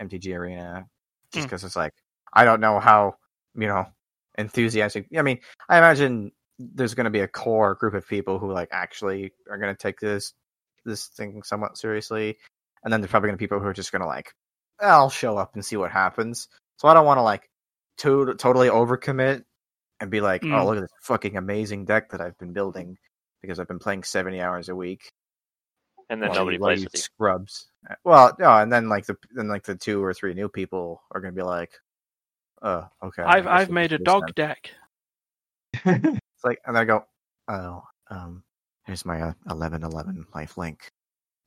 MTG arena, just Mm. because it's like I don't know how you know enthusiastic. I mean, I imagine there's going to be a core group of people who like actually are going to take this this thing somewhat seriously, and then there's probably going to be people who are just going to like, I'll show up and see what happens. So I don't want to like to- totally overcommit and be like, Mm. oh look at this fucking amazing deck that I've been building because I've been playing seventy hours a week and then well, nobody you- what are plays with you. Scrubs. Uh, Well, no, and then like the then like the two or three new people are gonna be like, "Oh, okay." I I've I've made a dog then." deck. *laughs* It's like, and I go, "Oh, um, here's my uh, eleven eleven life link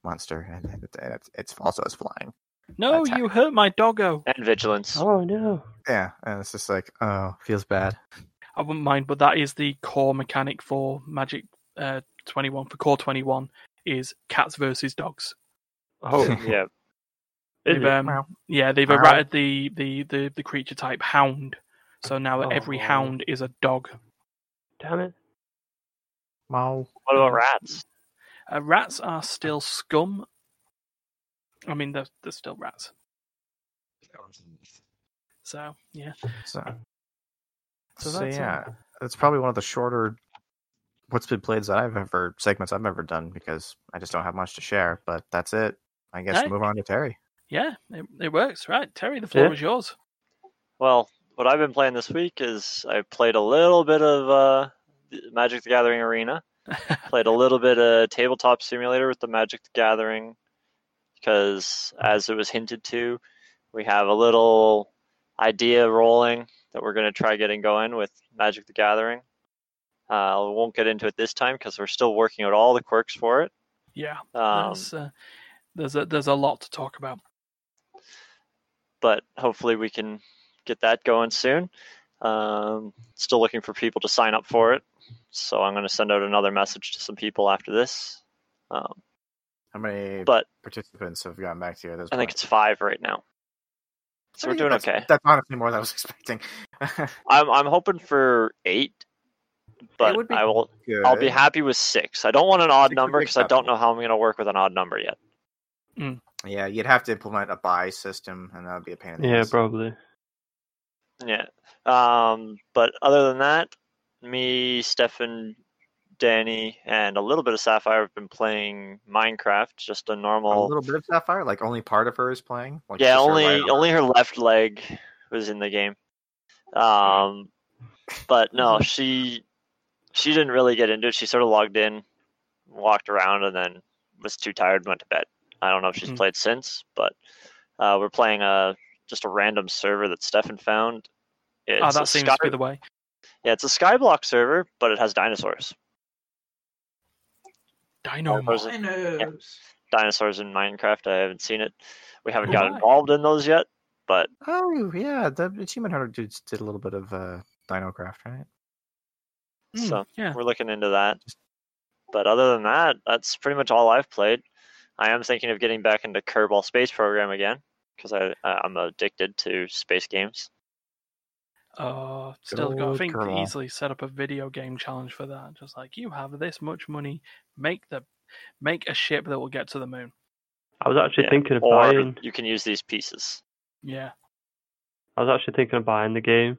monster, and it, it's it's also it's flying." No, Attack. you hurt my doggo. And vigilance. Oh no. Yeah, and it's just like, oh, feels bad. I wouldn't mind, but that is the core mechanic for Magic uh, 21 for Core 21 is cats versus dogs. Oh *laughs* yeah. They've, um, yeah, they've Meow. errated the, the, the, the creature type hound, so now every Oh. hound is a dog. Damn it. Wow. What about rats? Uh, rats are still scum. I mean, they're, they're still rats. So, yeah. So, So so, that's, yeah, it's probably one of the shorter what's been played that I've ever segments I've ever done because I just don't have much to share. But that's it. I guess Hey. move on to Terry. Yeah, it, it works, right? Terry, the floor Yeah. is yours. Well, what I've been playing this week is I played a little bit of uh, Magic the Gathering Arena. *laughs* played a little bit of Tabletop Simulator with the Magic the Gathering because, as it was hinted to, we have a little idea rolling that we're going to try getting going with Magic the Gathering. Uh, I won't get into it this time because we're still working out all the quirks for it. yeah, Um, there's, uh, there's, a, there's a lot to talk about. but hopefully we can get that going soon. Um, still looking for people to sign up for it, so I'm going to send out another message to some people after this. Um, How many but participants have gotten back to you at this I think it's five right now, so I we're mean, doing that's, okay. That's honestly more than I was *laughs* expecting. I'm I'm hoping for eight, but I will. Good. I'll be happy with six. I don't want an odd Six number because I don't know how I'm going to work with an odd number yet. Yeah, you'd have to implement a bye system, and that would be a pain in the Yeah, ass. probably. Yeah. Um, but other than that, me, Stefan, Danny, and a little bit of Sapphire have been playing Minecraft, just a A normal. little bit of Sapphire, like only part of her is playing. Like yeah, just her only right only her left leg was in the game. Um, but no, *laughs* she she didn't really get into it. She sort of logged in, walked around, and then was too tired and went to bed. I don't know if she's Hmm. played since, but uh, we're playing a just a random server that Stefan found. It's oh, that seems Sky- to be the way. yeah, it's a Skyblock server, but it has dinosaurs. Dino. Or is it- Dinos. Dinosaurs in Minecraft. I haven't seen it. We haven't Oh got my. involved in those yet, but Oh yeah, the Achievement Hunter dudes did a little bit of uh, Dinocraft, right? Mm, so yeah. we're looking into that. But other than that, that's pretty much all I've played. I am thinking of getting back into Kerbal Space Program again because I I'm addicted to space games. Uh, still got. I old think Kerbal. easily set up a video game challenge for that. Just like you have this much money, make the make a ship that will get to the moon. I was actually Yeah, thinking of or buying. you can use these pieces. Yeah, I was actually thinking of buying the game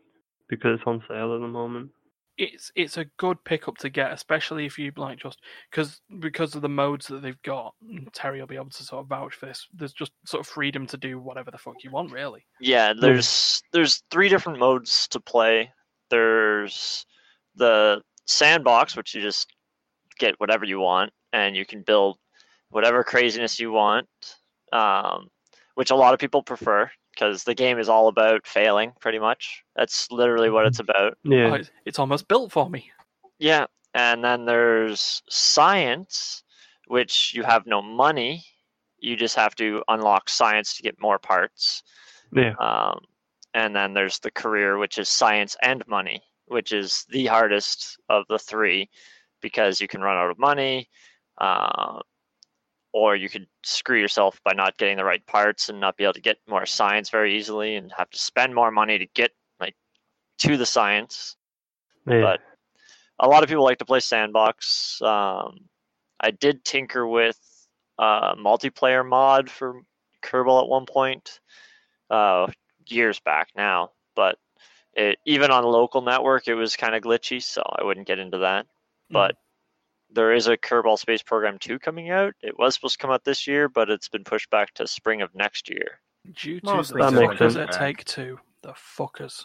because it's on sale at the moment. It's it's a good pickup to get, especially if you like just because because of the modes that they've got. Terry will be able to sort of vouch for this. There's just sort of freedom to do whatever the fuck you want, really. Yeah, there's there's three different modes to play. There's the sandbox, which you just get whatever you want, and you can build whatever craziness you want, um, which a lot of people prefer because the game is all about failing, pretty much. That's literally what it's about. Oh, Yeah. it's, it's almost built for me. Yeah, and then there's science, which you have no money. You just have to unlock science to get more parts. Yeah. Um, and then there's the career, which is science and money, which is the hardest of the three because you can run out of money, uh, or you could screw yourself by not getting the right parts and not be able to get more science very easily and have to spend more money to get like to the science. Yeah. But a lot of people like to play sandbox. Um, I did tinker with a multiplayer mod for Kerbal at one point, uh, years back now. But it, even on local network, it was kind of glitchy, so I wouldn't get into that. But there is a Kerbal Space Program 2 coming out. It was supposed to come out this year, but it's been pushed back to spring of next year. Due to Mostly the That makes fuckers at Take Two, the fuckers,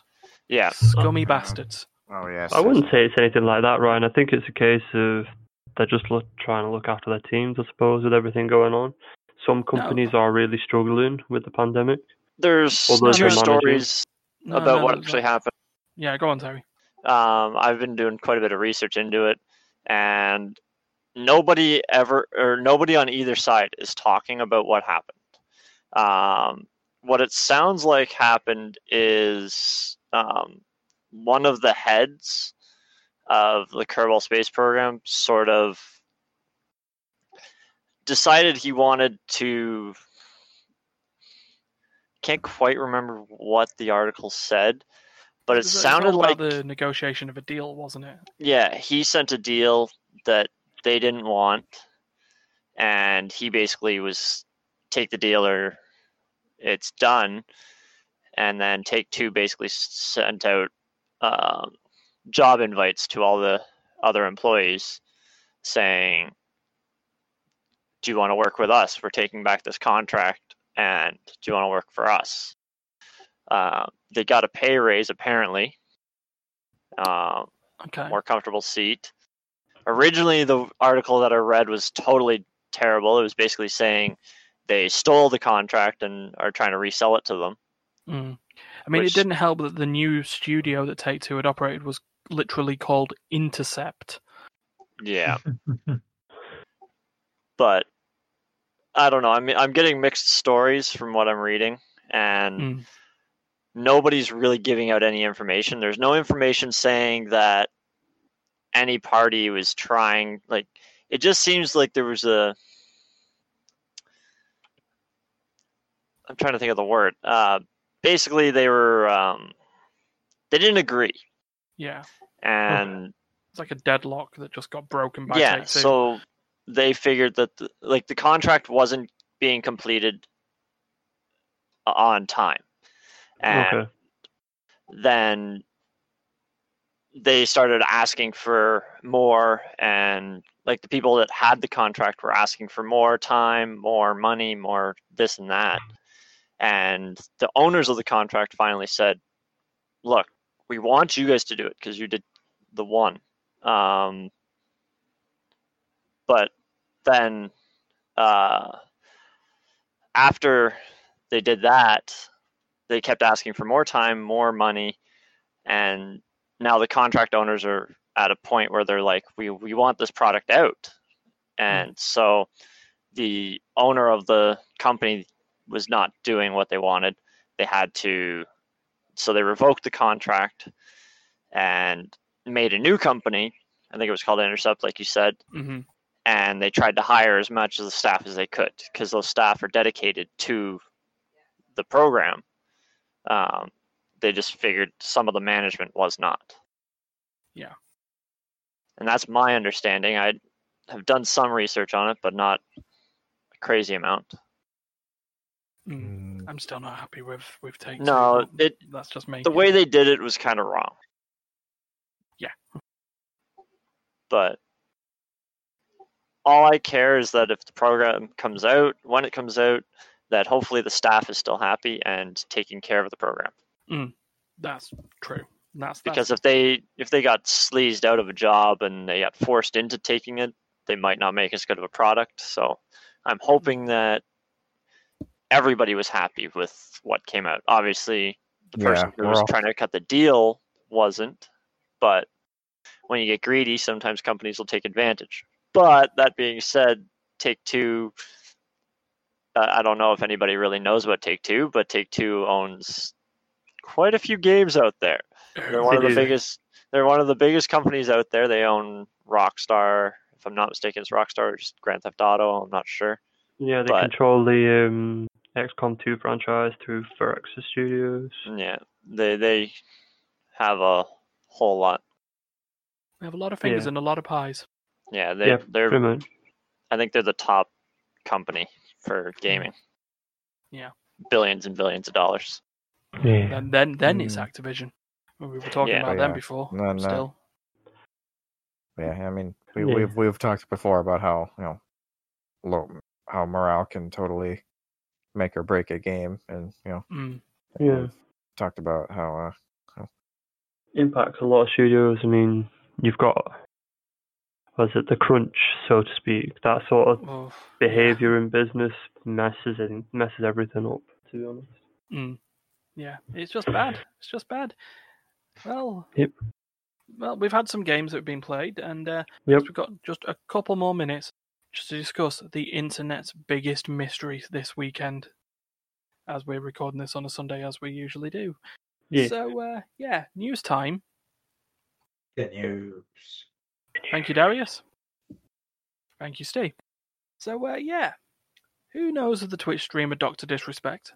Yeah, scummy Oh, bastards. Oh yes. I wouldn't say it's anything like that, Ryan. I think it's a case of they're just look, trying to look after their teams, I suppose, with everything going on. Some companies are really struggling with the pandemic. there's Although two stories No, about no, what no, actually no. happened. Yeah, go on, Terry. um, I've been doing quite a bit of research into it, and nobody ever or nobody on either side is talking about what happened. Um, what it sounds like happened is um, one of the heads of the Kerbal Space Program sort of decided he wanted to. Can't quite remember what the article said, but it was sounded like the negotiation of a deal, wasn't it? yeah, he sent a deal that they didn't want, and he basically was take the deal or it's done, and then Take Two basically sent out um, job invites to all the other employees saying, "Do you want to work with us? We're taking back this contract, and do you want to work for us?" Uh, they got a pay raise apparently. Um, Okay. more comfortable seat. Originally, the article that I read was totally terrible. It was basically saying they stole the contract and are trying to resell it to them. Mm. I mean, Which- it didn't help that the new studio that Take Two had operated was literally called Intercept. Yeah, *laughs* but I don't know. I mean, I'm getting mixed stories from what I'm reading, and Mm. Nobody's really giving out any information. There's no information saying that any party was trying. Like, it just seems like there was a. I'm trying to think of the word. Uh, basically, they were. Um, they didn't agree, Yeah, and it's like a deadlock that just got broken by yeah, so they figured that the, like the contract wasn't being completed on time, and Okay. then they started asking for more and like the people that had the contract were asking for more time more money more this and that. And the owners of the contract finally said look we want you guys to do it because you did the one. Um, but then uh, after they did that they kept asking for more time more money and now the contract owners are at a point where they're like we we want this product out. And so the owner of the company was not doing what they wanted. They had to so they revoked the contract and made a new company. I think it was called intercept like you said. Hmm and they tried to hire as much of the staff as they could because those staff are dedicated to the program. Um, they just figured some of the management was not. Yeah. And that's my understanding. I have done some research on it, but not a crazy amount. Mm. I'm still not happy with with Take Two. No, it- that's just me. The way they did it was kind of wrong. Yeah. But all I care is that if the program comes out, when it comes out, that hopefully the staff is still happy and taking care of the program. Mm, that's true. That's, that's Because if they if they got sleazed out of a job and they got forced into taking it, they might not make as good of a product. So I'm hoping mm. that everybody was happy with what came out. Obviously, the Yeah, person who was all- trying to cut the deal wasn't, but when you get greedy, sometimes companies will take advantage. But that being said, Take Two I I don't know if anybody really knows about Take Two, but Take Two owns quite a few games out there. They're one of the do. biggest. They're one of the biggest companies out there. They own Rockstar. If I'm not mistaken, it's Rockstar or just Grand Theft Auto. I'm not sure. Yeah, they But- control the um, XCOM 2 franchise through Firaxis Studios. Yeah, they they have a whole lot. We have a lot of fingers Yeah. and a lot of pies. Yeah, they yeah, they're. much. I think they're the top company for gaming. Yeah. Billions and billions of dollars. Yeah. Then then then it's Mm. Activision. We were talking Yeah. about Oh, them before. No, no. Still, Yeah, I mean, we, Yeah. we've we've talked before about how you know, low, how morale can totally make or break a game, and you know, mm. Yeah. we've talked about how uh, impacts a lot of studios. I mean, you've got, was it the crunch, so to speak? That sort of Oh, behavior in business messes in, messes everything up. To be honest. Mm. Yeah, it's just bad. It's just bad. Well, Yep. well, we've had some games that have been played, and uh, Yep. we've got just a couple more minutes just to discuss the internet's biggest mystery this weekend. As we're recording this on a Sunday, as we usually do. Yeah. So, uh, yeah, news time. The news. Thank you, Darius. Thank you, Steve. So, uh, yeah, who knows of the Twitch streamer Doctor Disrespect?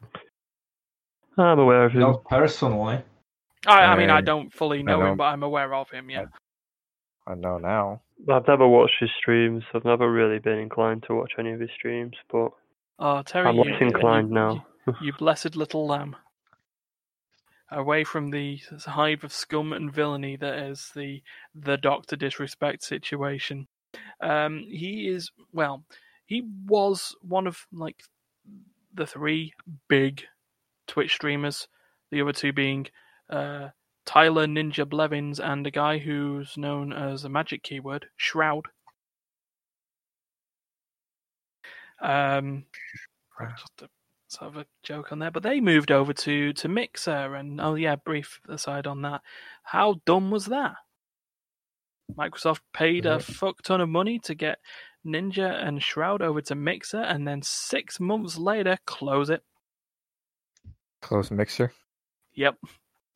I'm aware of him. Not personally. I, I mean, I Um, don't fully know know- him, but I'm aware of him. Yeah. I know now. I've never watched his streams. I've never really been inclined to watch any of his streams, but Oh, Terry, I'm you, less inclined you, now. You, you blessed little lamb. Away from the hive of scum and villainy that is the the Doctor disrespect situation. Um, he is well. He was one of like the three big Twitch streamers. The other two being uh, Tyler Ninja Blevins and a guy who's known as a magic keyword Shroud. Um, just a sort of a joke on there, but they moved over to to Mixer, and oh yeah, brief aside on that. How dumb was that? Microsoft paid a fuck ton of money to get Ninja and Shroud over to Mixer, and then six months later, close it. Close mixer. Yep.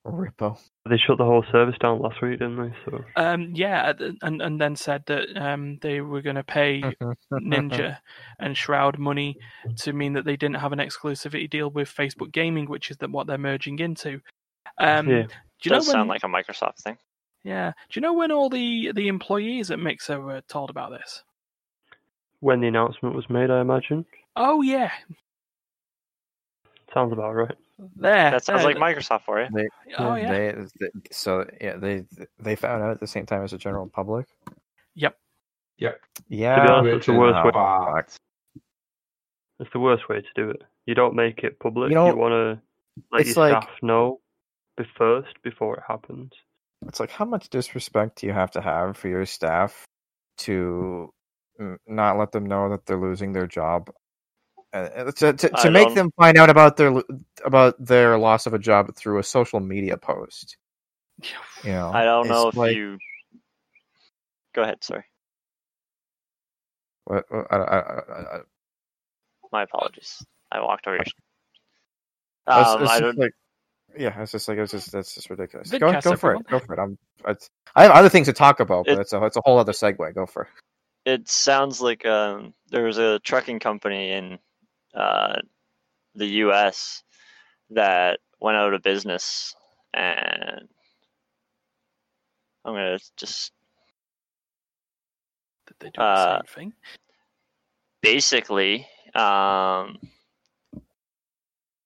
Rippo. they shut the whole service down last week, didn't they? So Um. Yeah, and and then said that um they were going to pay *laughs* Ninja and Shroud money to mean that they didn't have an exclusivity deal with Facebook Gaming, which is that what they're merging into. Um, yeah, Do you know Does when? sound like a Microsoft thing. yeah. Do you know when all the the employees at Mixer were told about this? when the announcement was made, I imagine. Oh yeah, Sounds about right. There. That sounds like Microsoft for you. They, Oh yeah. they, they, so yeah, they they found out at the same time as the general public. Yep. Yep. Yeah, honest, it's the worst way. bad. It's the worst way to do it. You don't make it public. You You, know, want to let it's your like- staff know be first before it happens. it's like how much disrespect do you have to have for your staff to not let them know that they're losing their job uh, to to, to make them find out about their about their loss of a job through a social media post *sighs* you know I don't know if like- you. Go ahead. Sorry. what, what- I, I, I, I, My apologies. I walked over your. Um, it's I just don't. like yeah it's just like it's just that's just ridiculous go, go for everyone. it go for it i'm it's, i have other things to talk about but It- it's a it's a whole other segue go for it It sounds like um, there was a trucking company in uh, the U.S. that went out of business, and I'm gonna just Did they do Uh, the same thing? basically. Um,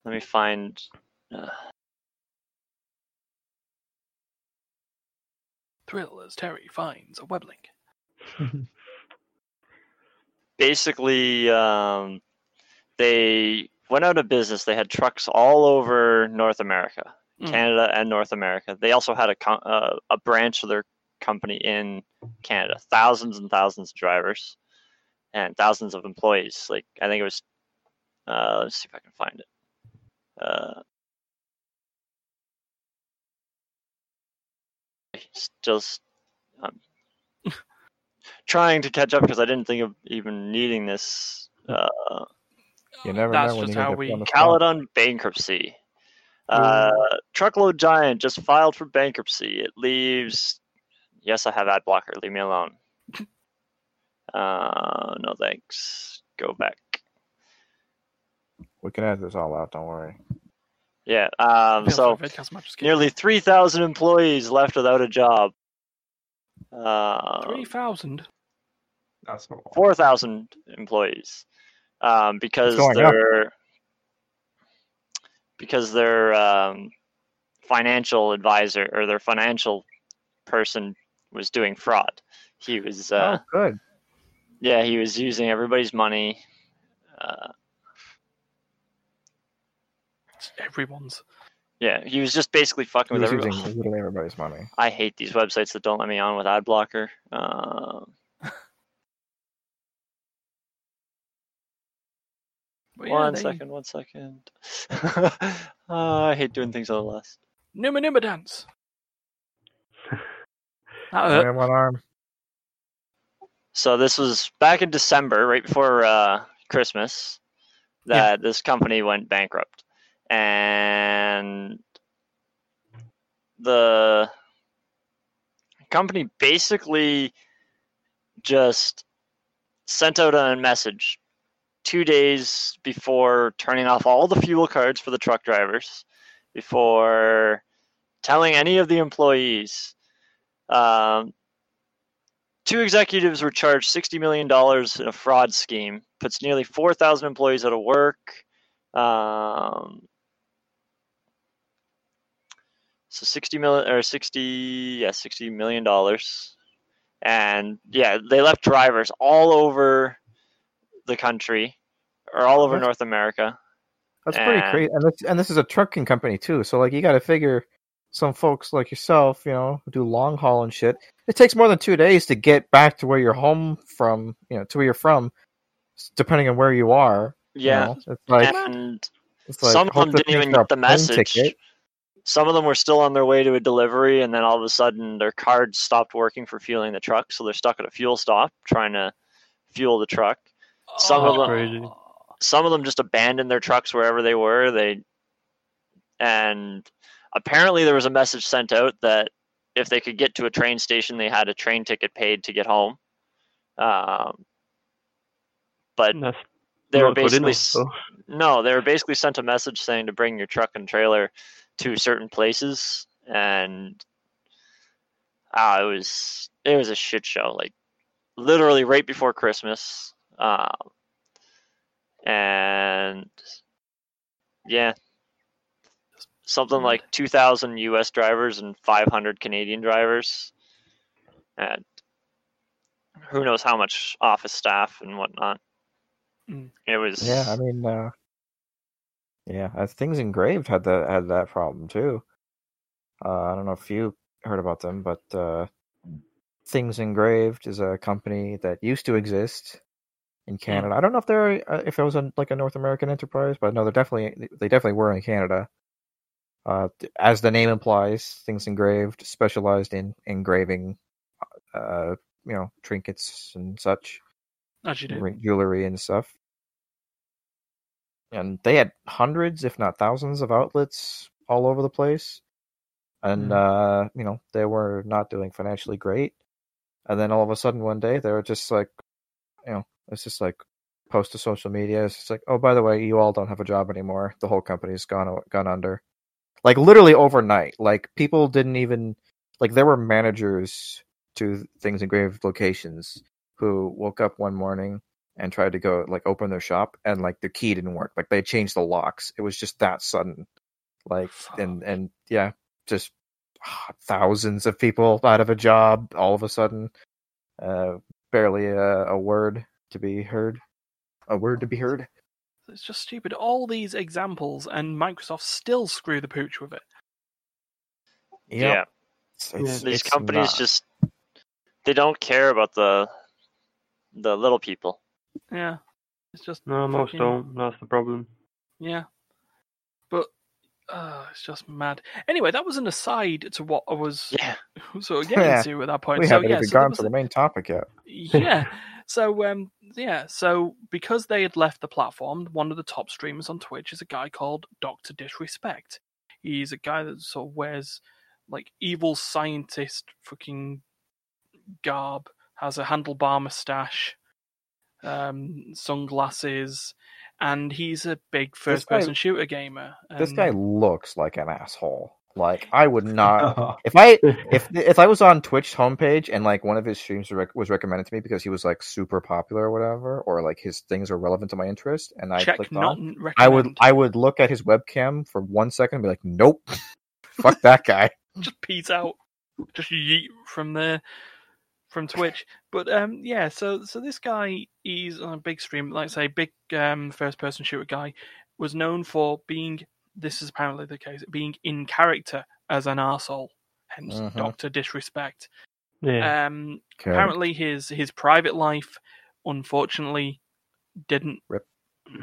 let me find. Uh, Thrill as Terry finds a web link. *laughs* basically um, they went out of business. They had trucks all over North America, Mm. Canada, and North America. They also had a uh, a branch of their company in Canada. Thousands and thousands of drivers and thousands of employees. Like I think it was. Uh, let's see if I can find it. Uh, just um, *laughs* trying to catch up because I didn't think of even needing this. Uh, You never That's know when just how we- on the spot. Celadon bankruptcy. Uh, Truckload Giant just filed for bankruptcy. It leaves. Yes, I have ad blocker. Leave me alone. Uh, no thanks. Go back. We can edit this all out. Don't worry. Yeah. Um. So free, Vidcast Magic. nearly three thousand employees left without a job. Uh, three thousand. That's all. four thousand employees, um, because going up. their because their um, financial advisor or their financial person was doing fraud. He was, uh, oh, good. yeah, he was using everybody's money. Uh, everyone's. yeah, he was just basically fucking He with was everybody. using literally everybody's money. *laughs* I hate these websites that don't let me on with ad blocker. Um But yeah, one they- second, one second. Uh, *laughs* I hate doing things on the last. Numa Numa dance. *laughs* That hurt. one arm. So this was back in December, right before uh, Christmas, that this company went bankrupt, and the company basically just sent out a message two days before turning off all the fuel cards for the truck drivers, before telling any of the employees. Um, Two executives were charged $60 million in a fraud scheme, puts nearly 4,000 employees out of work. Um, so 60 million or 60, yeah, 60 million dollars. And yeah, they left drivers all over the country or all over That's- North America. That's pretty crazy. And this, and this is a trucking company too. So like you got to figure some folks like yourself, you know, who do long haul and shit. It takes more than two days to get back to where you're home from, you know, to where you're from, depending on where you are. you Yeah. know? it's like and it's like some of them didn't even get the message. ticket. Some of them were still on their way to a delivery, and then all of a sudden their card stopped working for fueling the truck, so they're stuck at a fuel stop trying to fuel the truck. Some of them- Crazy. Some of them just abandoned their trucks wherever they were. They and apparently there was a message sent out that if they could get to a train station, they had a train ticket paid to get home. Um, but That's they were basically enough, no, they were basically sent a message saying to bring your truck and trailer to certain places, and ah, it was it was a shit show. Like literally right before Christmas, um, and yeah, something like two thousand U.S. drivers and five hundred Canadian drivers, and who knows how much office staff and whatnot. Mm. It was Yeah, I mean, uh, yeah, uh, things engraved had that had that problem too. Uh, I don't know if you heard about them, but uh, Things Engraved is a company that used to exist in Canada. I don't know if they're uh, if it was a, like a North American enterprise, but no, they're definitely they definitely were in Canada. Uh, as the name implies, Things Engraved specialized in engraving, uh, you know, trinkets and such As you do. jewelry and stuff. And they had hundreds, if not thousands, of outlets all over the place. And uh, you know, they were not doing financially great. And then all of a sudden one day they were just like you know, it's just like post to social media. It's just like, oh by the way, you all don't have a job anymore. The whole company's gone gone under. Like literally overnight. Like people didn't even like there were managers to Things Engraved locations who woke up one morning and tried to go like open their shop and like the key didn't work like they changed the locks it was just that sudden like and and yeah just ah, thousands of people out of a job all of a sudden uh barely a, a word to be heard a word to be heard It's just stupid. All these examples, and Microsoft still screw the pooch with it. yeah. It's- it's- these it's companies not- just they don't care about the the little people. Yeah, it's just No, most fucking- don't. That's the problem. Yeah, but uh, it's just mad. Anyway, that was an aside to what I was Yeah. *laughs* sort of getting Yeah. to at that point. we so haven't yeah, even so gone to a- the main topic yet yeah. *laughs* So um, yeah, so because they had left the platform, one of the top streamers on Twitch is a guy called Doctor Disrespect. He's a guy that sort of wears like evil scientist fucking garb, has a handlebar mustache, um, sunglasses, and he's a big first person guy- shooter gamer. This guy looks like an asshole. Like I would not. *laughs* If I if *laughs* if I was on Twitch homepage and like one of his streams rec- was recommended to me because he was like super popular or whatever, or like his things are relevant to my interest, and I check clicked not on, recommend. I would I would look at his webcam for one second and be like, nope, *laughs* fuck that guy. just peace out, just yeet from there, from Twitch. But um, yeah, so so this guy, he's on a big stream, like I say, big um first person shooter guy, was known for being. This is apparently the case, being in character as an arsehole, hence Mhm. Doctor Disrespect. Yeah. Um, Okay. apparently his his private life, unfortunately, didn't Rip.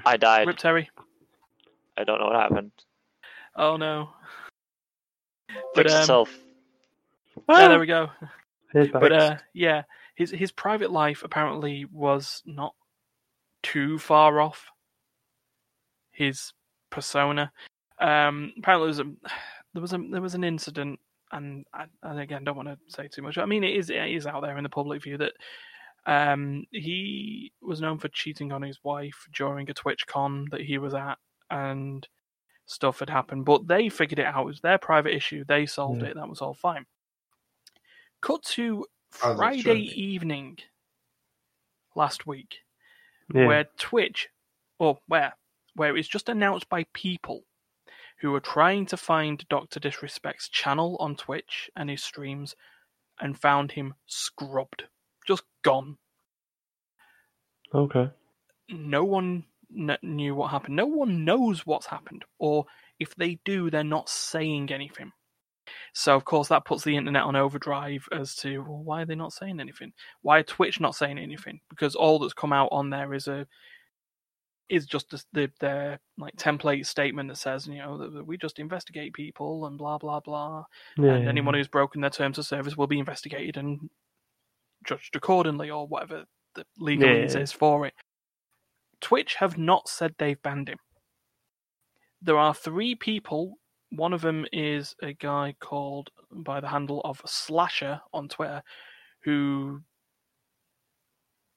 I died. rip Terry. I don't know what happened. Oh no. But Fix um, itself. yeah, there we go. But uh, yeah, his his private life apparently was not too far off his persona. Um, apparently, there was a *sighs* there was a there was an incident, and I, and again, don't want to say too much. I mean, it is it is out there in the public view that um, he was known for cheating on his wife during a Twitch con that he was at, and stuff had happened. But they figured it out. It was their private issue. They solved Yeah. it. That was all fine. Cut to Friday should be. evening last week, yeah. where Twitch, or where, where it was just announced by people who were trying to find Doctor Disrespect's channel on Twitch and his streams, and found him scrubbed, just gone. Okay. No one kn- knew what happened. No one knows what's happened, or if they do, they're not saying anything. So of course that puts the internet on overdrive as to well, why are they not saying anything? Why are Twitch not saying anything? Because all that's come out on there is a is just the, the their like template statement that says you know that we just investigate people and blah blah blah, Yeah. and anyone who's broken their terms of service will be investigated and judged accordingly or whatever the legalese Yeah. is for it. Twitch have not said they've banned him. There are three people. One of them is a guy called by the handle of Slasher on Twitter, who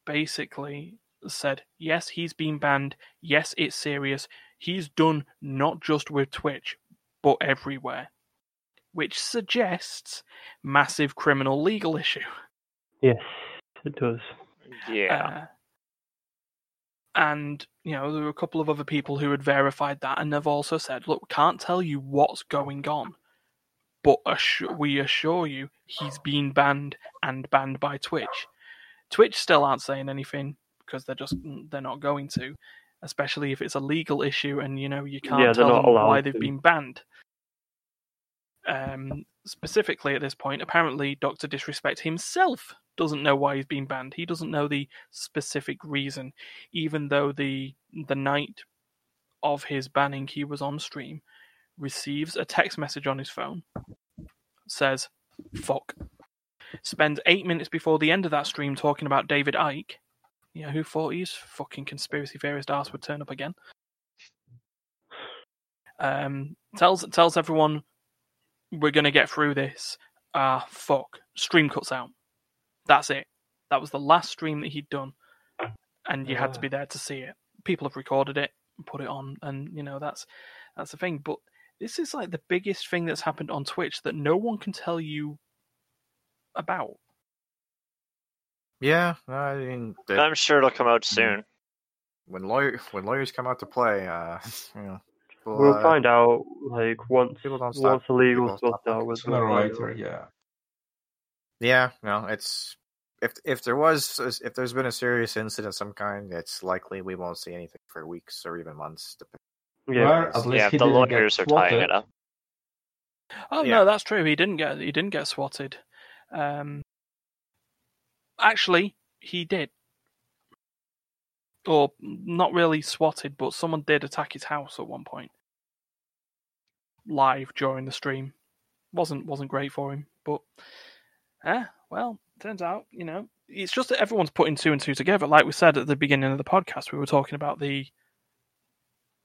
basically said, yes, he's been banned. Yes, it's serious. He's done not just with Twitch, but everywhere. Which suggests massive criminal legal issue. Yes, it does. Yeah. Uh, and you know there were a couple of other people who had verified that, and they've also said, "Look, can't tell you what's going on, but assure, we assure you he's been banned and banned by Twitch." Twitch still aren't saying anything because they're just they're not going to, especially if it's a legal issue and you know you can't Yeah, tell them why they've to. been banned. Um, specifically at this point, apparently Doctor Disrespect himself doesn't know why he's been banned. He doesn't know the specific reason, even though the the night of his banning he was on stream, receives a text message on his phone, says "fuck," spends eight minutes before the end of that stream talking about David Icke. Yeah, who thought his fucking conspiracy theorist ass would turn up again? Um, tells tells everyone we're gonna get through this. Ah, fuck. Stream cuts out. That's it. That was the last stream that he'd done, and you had to be there to see it. People have recorded it, put it on, and you know that's that's the thing. But this is like the biggest thing that's happened on Twitch that no one can tell you about. Yeah, I mean, the- I'm sure it'll come out soon. when lawyer when lawyers come out to play, uh, *laughs* you know, people, We'll uh, find out like once people don't stop. once the legal stuff out with Sooner or later, yeah. Yeah, no, it's if if there was if there's been a serious incident of some kind, it's likely we won't see anything for weeks or even months. dep- Yeah. Well, at least Yeah, he the didn't get lawyers are tying it up. Oh Yeah. no, that's true. He didn't get he didn't get swatted. Um, actually, he did, or not really swatted, but someone did attack his house at one point, live during the stream. wasn't wasn't great for him, but eh, well, turns out, you know, it's just that everyone's putting two and two together. Like we said at the beginning of the podcast, we were talking about the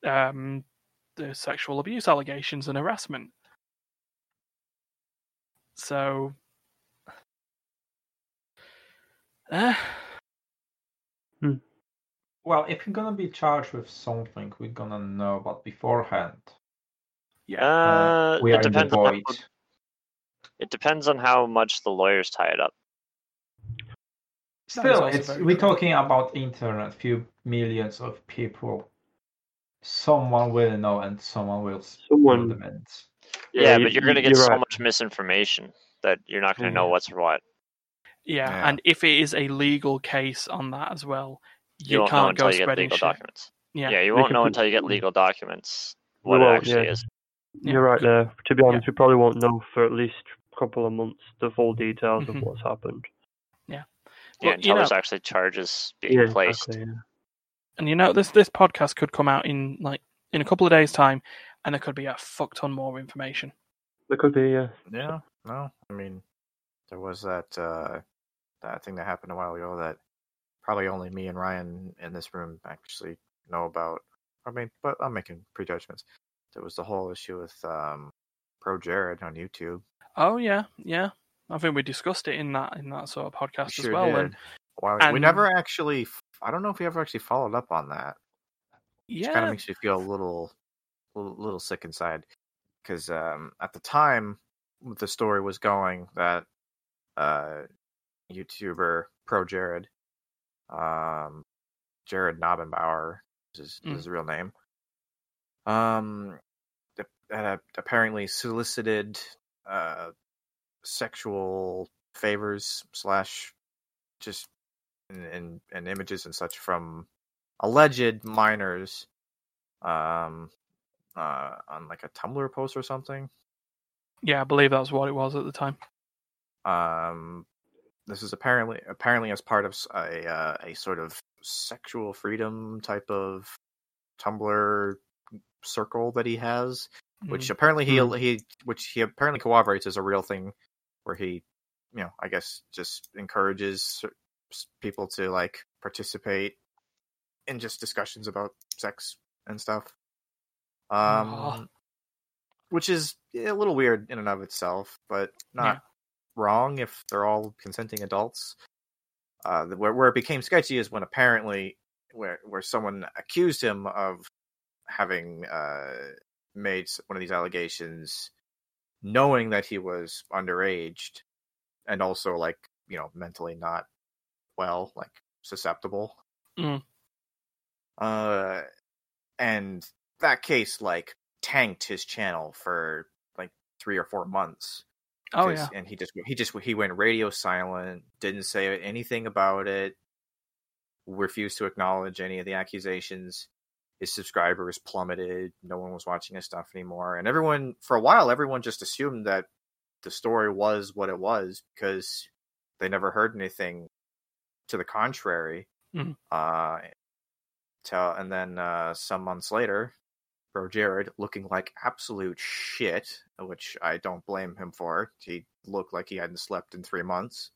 um the sexual abuse allegations and harassment. So, uh, *sighs* Well, if you're gonna be charged with something, we're gonna know about beforehand. yeah, Uh, we it are in the depends on how, it depends on how much the lawyers tie it up. Still, it's we're talking about internet, few millions of people. Someone will know, and someone will Someone- the mints. Yeah, you- but you're going to get you're so right. much misinformation that you're not going to know Mhm. what's what. Yeah, Yeah. and if it is a legal case on that as well, You, you, can't until go you get spreading legal documents. Yeah, Yeah, you won't know put- until you get legal documents We what it won't, actually yeah. is. Yeah. You're right there. To be honest, we probably won't know for at least a couple of months the full details Mhm. of what's happened. Yeah, Well, until you know, there's actually charges being Yeah, placed. exactly. Yeah. and you know, this this podcast could come out in like in a couple of days' time, and there could be a fuck ton more information. There could be, yeah. Yeah, no, I mean, there was that uh, that thing that happened a while ago that probably only me and Ryan in this room actually know about. I mean, but I'm making prejudgments. There was the whole issue with um, Pro Jared on YouTube. Oh yeah, yeah. I think we discussed it in that in that sort of podcast We as well. And Wow, we never actually. I don't know if we ever actually followed up on that. Which kind of makes me feel a little, little, little sick inside, because um, at the time the story was going that uh, YouTuber Pro Jared, um, Jared Knabenbauer is his, Mm. his real name, um, ap- apparently solicited uh, sexual favors slash just and, and and images and such from alleged minors um uh on like a Tumblr post or something. yeah, I believe that's what it was at the time. Um this is apparently apparently as part of a uh, a sort of sexual freedom type of Tumblr circle that he has, which Mm. apparently he he which he apparently corroborates as a real thing where he you know, I guess just encourages people to like participate in just discussions about sex and stuff. Um, which is a little weird in and of itself, but not. Wrong if they're all consenting adults. Uh, where where it became sketchy is when apparently where where someone accused him of having uh, made one of these allegations, knowing that he was underaged, and also like you know mentally not well, like susceptible. Mm. Uh, and that case like tanked his channel for like three or four months. Oh yeah, and he just he just he went radio silent, didn't say anything about it, refused to acknowledge any of the accusations. His subscribers plummeted. No one was watching his stuff anymore, and everyone for a while everyone just assumed that the story was what it was because they never heard anything to the contrary. Mhm. Uh, till and then uh, some months later, Pro Jared looking like absolute shit, which I don't blame him for. He looked like he hadn't slept in three months.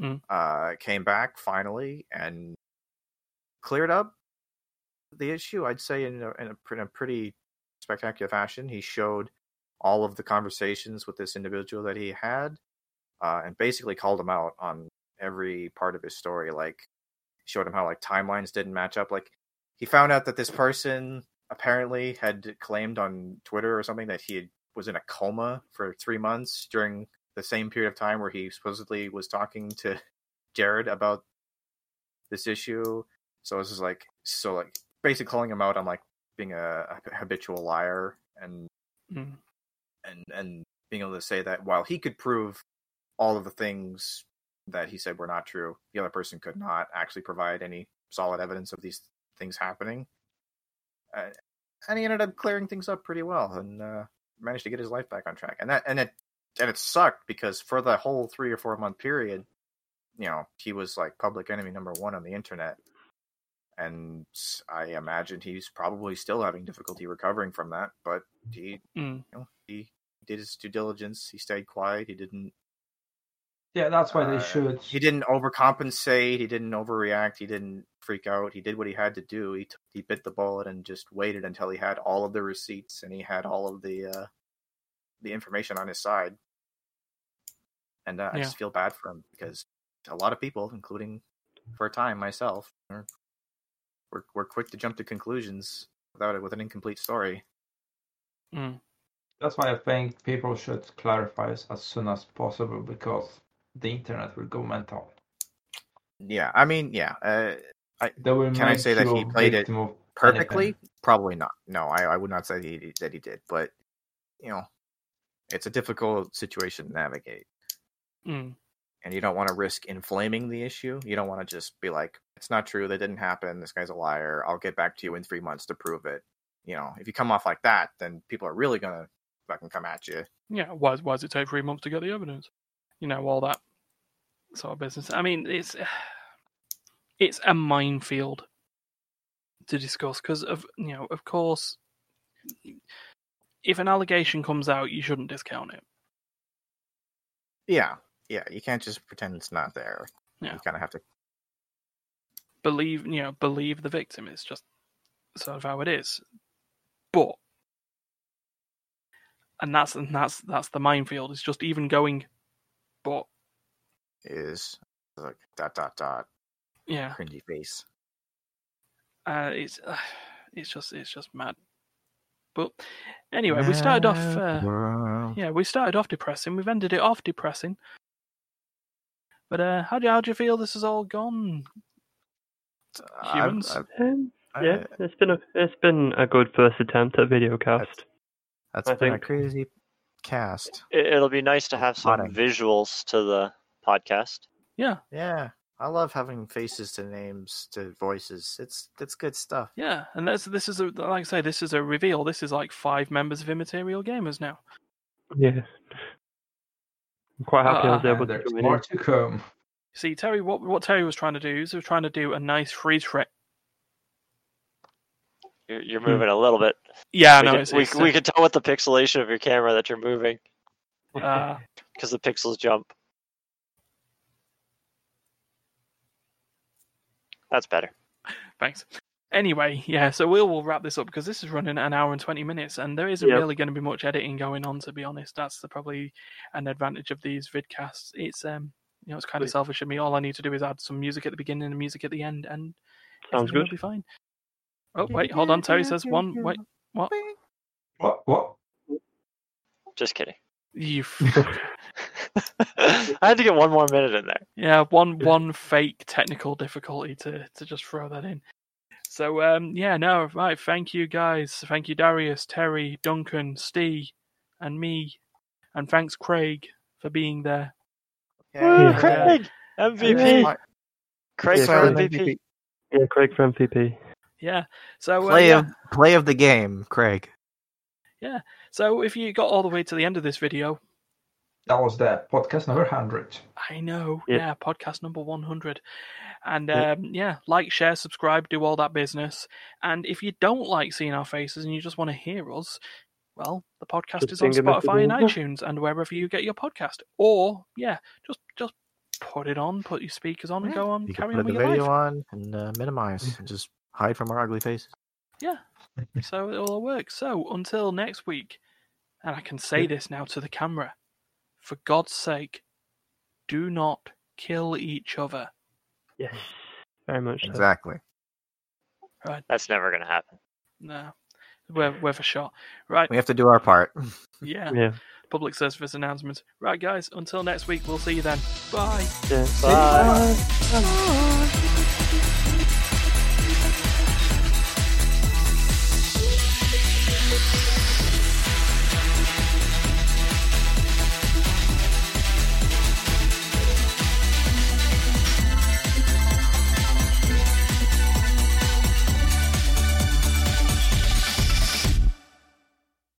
Mm. Uh, came back finally and cleared up the issue. I'd say in a, in a, in a pretty spectacular fashion. He showed all of the conversations with this individual that he had, uh, and basically called him out on every part of his story. Like showed him how like timelines didn't match up. Like he found out that this person apparently had claimed on Twitter or something that he had, was in a coma for three months during the same period of time where he supposedly was talking to Jared about this issue. So this is like so like basically calling him out on like being a, a habitual liar and Mm. and and being able to say that while he could prove all of the things that he said were not true, the other person could not actually provide any solid evidence of these things happening. And he ended up clearing things up pretty well and uh, managed to get his life back on track. And that and it and it sucked because for the whole three or four month period, you know, he was like public enemy number one on the internet. And I imagine he's probably still having difficulty recovering from that, but he Mm. you know, he did his due diligence. He stayed quiet. He didn't Yeah, that's why they Uh, should. He didn't overcompensate. He didn't overreact. He didn't freak out. He did what he had to do. He t- he bit the bullet and just waited until he had all of the receipts and he had all of the uh, the information on his side. And uh, I just feel bad for him because a lot of people, including for a time myself, are we're we're quick to jump to conclusions without it with an incomplete story. Mm. That's why I think people should clarify as, as soon as possible because the internet will go mental. Yeah, I mean, yeah, uh, They will Can I say that he played it perfectly? anything. probably not. No I, I would not say that he, that he did but you know it's a difficult situation to navigate. Mm. and you don't want to risk inflaming the issue. You don't want to just be like it's not true. That didn't happen. This guy's a liar. I'll get back to you in three months to prove it. You know if you come off like that then people are really gonna fucking come at you. Yeah, why, why does it take three months to get the evidence? You know, all that sort of business. I mean, it's *sighs* it's a minefield to discuss because of you know, of course, if an allegation comes out, you shouldn't discount it. yeah yeah you can't just pretend it's not there Yeah. you kind of have to Believe you know, believe the victim. It's just sort of how it is. But and that's and that's that's the minefield. It's just even going, but is like dot dot dot yeah, cringy face uh, it's uh, *sighs* it's just it's just mad. But anyway, we started off. Uh, yeah, we started off depressing. We've ended it off depressing. But uh, how do you, how do you feel this has all gone? I've- Humans? I've- Um, I- yeah, it's been a it's been a good first attempt at video cast. That's I been a crazy cast. It, it'll be nice to have some Potting. visuals to the podcast. Yeah, Yeah, I love having faces to names to voices. It's it's good stuff. yeah, and that's this is a like I say, this is a reveal. This is like five members of Immaterial Gamers now. Yeah, I'm quite happy I was Uh, able to there's more in. to come. See, Terry, what what Terry was trying to do is he was trying to do a nice freeze frame. You're, you're Hmm. moving a little bit. Yeah, we, no, can, it's, we, it's, we can tell with the pixelation of your camera that you're moving uh, *laughs* because the pixels jump. That's better. Thanks. Anyway, yeah, so we'll, we'll wrap this up because this is running an hour and 20 minutes and there isn't Yep. really going to be much editing going on, to be honest. That's the, probably an advantage of these vidcasts. It's, um, you know, it's kind of selfish of me. All I need to do is add some music at the beginning and music at the end and Sounds everything will good. be fine. Oh, wait, hold on. Terry says one. Wait, what? What? What? Just kidding. You. *laughs* *laughs* I had to get one more minute in there. Yeah, one one fake technical difficulty to to just throw that in. So um yeah, no, right, thank you guys. Thank you Darius, Terry, Duncan, Steve, and me. And thanks Craig for being there. Woo, Yeah. Craig! MVP! My- Craig Yeah, for Craig. MVP. Yeah, Craig for MVP. Yeah. So uh, Play yeah. of play of the game, Craig. So if you got all the way to the end of this video, That was the podcast number 100. I know, Yep. yeah, podcast number 100. And Yep. um, yeah, like, share, subscribe, do all that business. And if you don't like seeing our faces and you just want to hear us, well, the podcast Just is on Spotify and *laughs* iTunes and wherever you get your podcast. Or yeah, just just put it on, put your speakers on, and go on, You can carry put on the your video life. on and uh, minimize and just hide from our ugly faces. So it all works. So until next week, and I can say this now to the camera, for God's sake, do not kill each other. Yes, very much so. Exactly. Right. That's never going to happen. No, we're worth a shot. Right? We have to do our part. *laughs* Yeah. Yeah. Public service announcements. Right, guys. Until next week, we'll see you then. Bye. yeah. Bye. Bye.